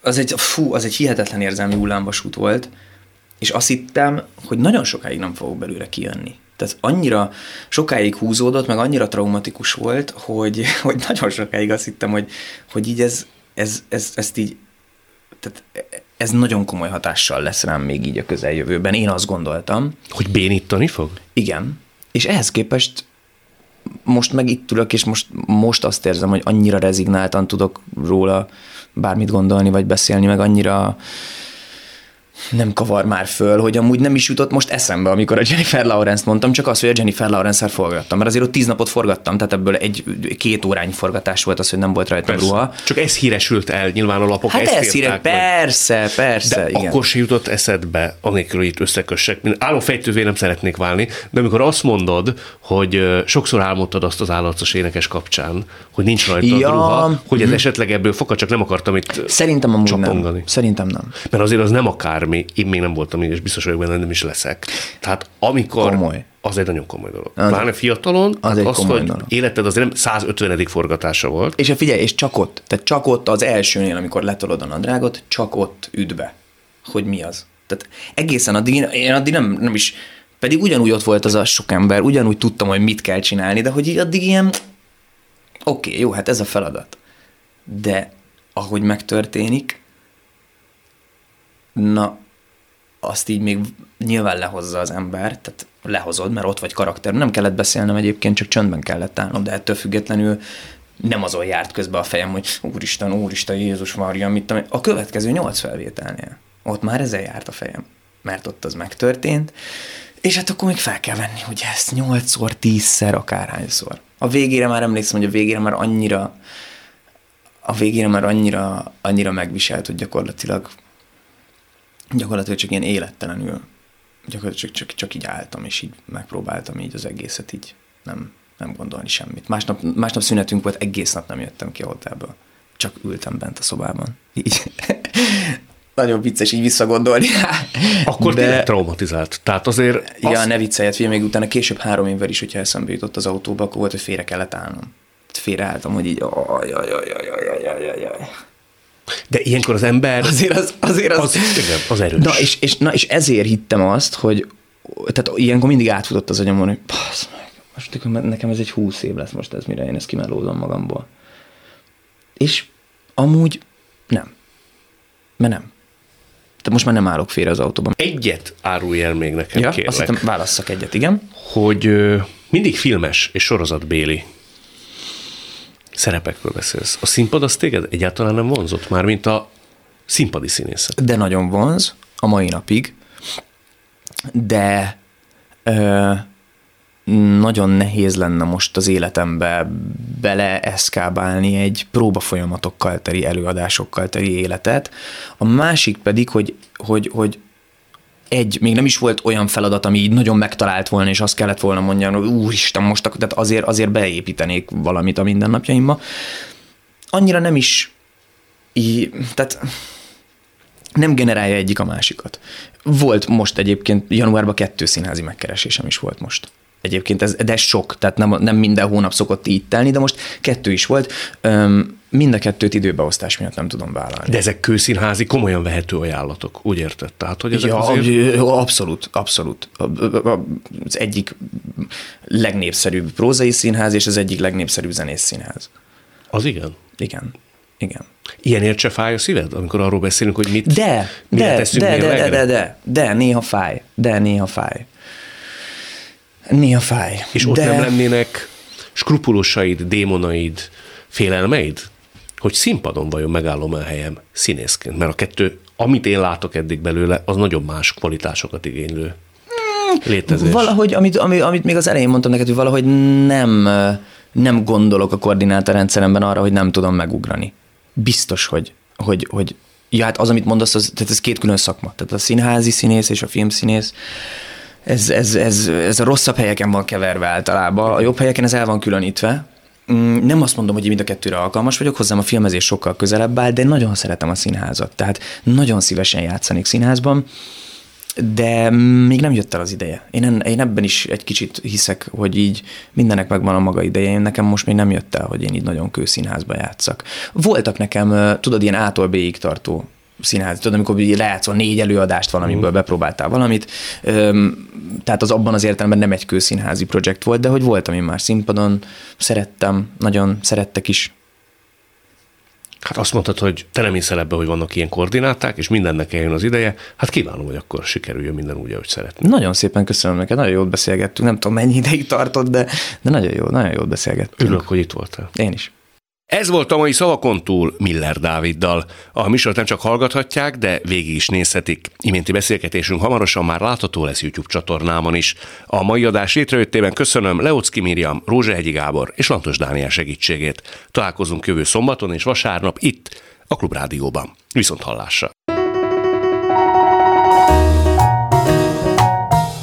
az egy, fú, az egy hihetetlen érzelmi hullámvasút volt, és azt hittem, hogy nagyon sokáig nem fogok belőle kijönni. Tehát annyira sokáig húzódott, meg annyira traumatikus volt, hogy, <laughs> hogy nagyon sokáig azt hittem, hogy, hogy így ez, ez, ez, ezt így, tehát ez nagyon komoly hatással lesz rám még így a közeljövőben. Én azt gondoltam. Hogy bénítani fog? Igen. És ehhez képest most meg itt ülök, és most, most azt érzem, hogy annyira rezignáltan tudok róla bármit gondolni, vagy beszélni, meg annyira nem kavar már föl, hogy amúgy nem is jutott most eszembe, amikor a Jennifer Lawrence-t mondtam, csak az, hogy a Jennifer Lawrence-el forgattam, mert azért ott tíz napot forgattam, tehát ebből egy két órányi forgatás volt az, hogy nem volt rajta persze. ruha. Csak ez híresült el, nyilván a lapok hát ezt híre, persze, persze, de igen. akkor se jutott eszedbe, anélkül, hogy itt összekössek. Álló fejtővé nem szeretnék válni, de amikor azt mondod, hogy sokszor álmodtad azt az állarcos énekes kapcsán, hogy nincs rajta ja. ruha, hogy ez mm. esetleg ebből fakad, csak nem akartam itt Szerintem amúgy nem. Szerintem nem. Mert azért az nem akármi, én még nem voltam és biztos vagyok benne, nem is leszek. Tehát amikor... Komoly. Az egy nagyon komoly dolog. Az, Pláne fiatalon, az, egy az hogy dolog. életed az nem 150. forgatása volt. És a figyelj, és csak ott, tehát csak ott az elsőnél, amikor letolod a nadrágot, csak ott üt be, hogy mi az. Tehát egészen addig, én, addig nem, nem is, pedig ugyanúgy ott volt az a sok ember, ugyanúgy tudtam, hogy mit kell csinálni, de hogy addig ilyen, oké, okay, jó, hát ez a feladat. De ahogy megtörténik, na, azt így még nyilván lehozza az ember, tehát lehozod, mert ott vagy karakter. Nem kellett beszélnem egyébként, csak csöndben kellett állnom, de ettől függetlenül nem azon járt közbe a fejem, hogy úristen, úristen, Jézus Mária, mit tudom, a következő nyolc felvételnél. Ott már ezzel járt a fejem, mert ott az megtörtént, és hát akkor még fel kell venni, hogy ezt nyolcszor, tízszer, akárhányszor. A végére már emlékszem, hogy a végére már annyira a végére már annyira, annyira megviselt, hogy gyakorlatilag gyakorlatilag csak ilyen élettelenül gyakorlatilag csak, csak, csak így álltam, és így megpróbáltam így az egészet így nem, nem gondolni semmit. Másnap, másnap szünetünk volt, egész nap nem jöttem ki a hotelből. Csak ültem bent a szobában. Így. <laughs> Nagyon vicces így visszagondolni. <laughs> Akkor De... tényleg traumatizált. Tehát azért... Ja, ne vicceljet, figyelj, még utána később három évvel is, hogyha eszembe jutott az autóba, akkor volt, hogy félre kellett állnom. Félreálltam, hogy így... De ilyenkor az ember... Azért az... Azért az, az, igen, az erős. Na és, és, na, és ezért hittem azt, hogy tehát ilyenkor mindig átfutott az agyamon, hogy passz meg, most nekem ez egy húsz év lesz most ez, mire én ezt kimelózom magamból. És amúgy nem. Mert nem. Tehát most már nem állok félre az autóban. Egyet árulj el még nekem, ja, kérlek. azt hittem, válasszak egyet, igen. Hogy ö, mindig filmes és sorozatbéli szerepekről beszélsz. A színpad az téged egyáltalán nem vonzott már, mint a színpadi színészet. De nagyon vonz, a mai napig, de ö, nagyon nehéz lenne most az életembe beleeszkábálni egy próbafolyamatokkal teri, előadásokkal teri életet. A másik pedig, hogy, hogy, hogy egy, még nem is volt olyan feladat, ami így nagyon megtalált volna, és azt kellett volna mondjam, hogy úristen, most akkor, tehát azért, azért beépítenék valamit a mindennapjaimba. Annyira nem is így, tehát nem generálja egyik a másikat. Volt most egyébként, januárban kettő színházi megkeresésem is volt most. Egyébként ez, de sok, tehát nem, nem minden hónap szokott így telni, de most kettő is volt. Öm, mind a kettőt időbeosztás miatt nem tudom vállalni. De ezek kőszínházi, komolyan vehető ajánlatok, úgy érted? Tehát, hogy ezek ja, azért... abszolút, abszolút. Az egyik legnépszerűbb prózai színház, és az egyik legnépszerűbb zenész színház. Az igen? Igen. Igen. Ilyenért se fáj a szíved, amikor arról beszélünk, hogy mit, de, de, teszünk de, de, de, de, de, de, néha fáj, de néha fáj. Néha fáj. És ott de... nem lennének skrupulosaid, démonaid, félelmeid? Hogy színpadon vajon megállom a helyem színészként? Mert a kettő, amit én látok eddig belőle, az nagyon más kvalitásokat igénylő létezés. Valahogy, amit, amit, amit még az elején mondtam neked, hogy valahogy nem, nem gondolok a koordinátorrendszeremben arra, hogy nem tudom megugrani. Biztos, hogy, hogy, hogy ja, hát az, amit mondasz, az, tehát ez két külön szakma. Tehát a színházi színész és a filmszínész ez, ez, ez, ez a rosszabb helyeken van keverve általában, a jobb helyeken ez el van különítve. Mm, nem azt mondom, hogy mind a kettőre alkalmas vagyok, hozzám a filmezés sokkal közelebb áll, de nagyon szeretem a színházat, tehát nagyon szívesen játszanék színházban, de még nem jött el az ideje. Én, én ebben is egy kicsit hiszek, hogy így mindennek megvan a maga ideje. Én nekem most még nem jött el, hogy én így nagyon kőszínházba játszak. Voltak nekem, tudod, ilyen ától B-ig tartó színház, tudod, amikor lejátszol négy előadást valamiből, mm. bepróbáltál valamit, Öm, tehát az abban az értelemben nem egy kőszínházi projekt volt, de hogy voltam én már színpadon, szerettem, nagyon szerettek is. Hát azt mondtad, hogy te nem hiszel ebbe, hogy vannak ilyen koordináták, és mindennek eljön az ideje. Hát kívánom, hogy akkor sikerüljön minden úgy, ahogy szeretnél. Nagyon szépen köszönöm neked, nagyon jót beszélgettünk. Nem tudom, mennyi ideig tartott, de, de nagyon jó, nagyon jót beszélgettünk. Örülök, hogy itt voltál. Én is. Ez volt a mai szavakon túl Miller Dáviddal. A műsort nem csak hallgathatják, de végig is nézhetik. Iménti beszélgetésünk hamarosan már látható lesz YouTube csatornámon is. A mai adás létrejöttében köszönöm Leocki Miriam, Rózsehegyi Gábor és Lantos Dániel segítségét. Találkozunk jövő szombaton és vasárnap itt, a Klubrádióban. Viszont hallásra!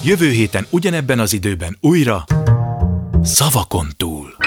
Jövő héten ugyanebben az időben újra Szavakon túl.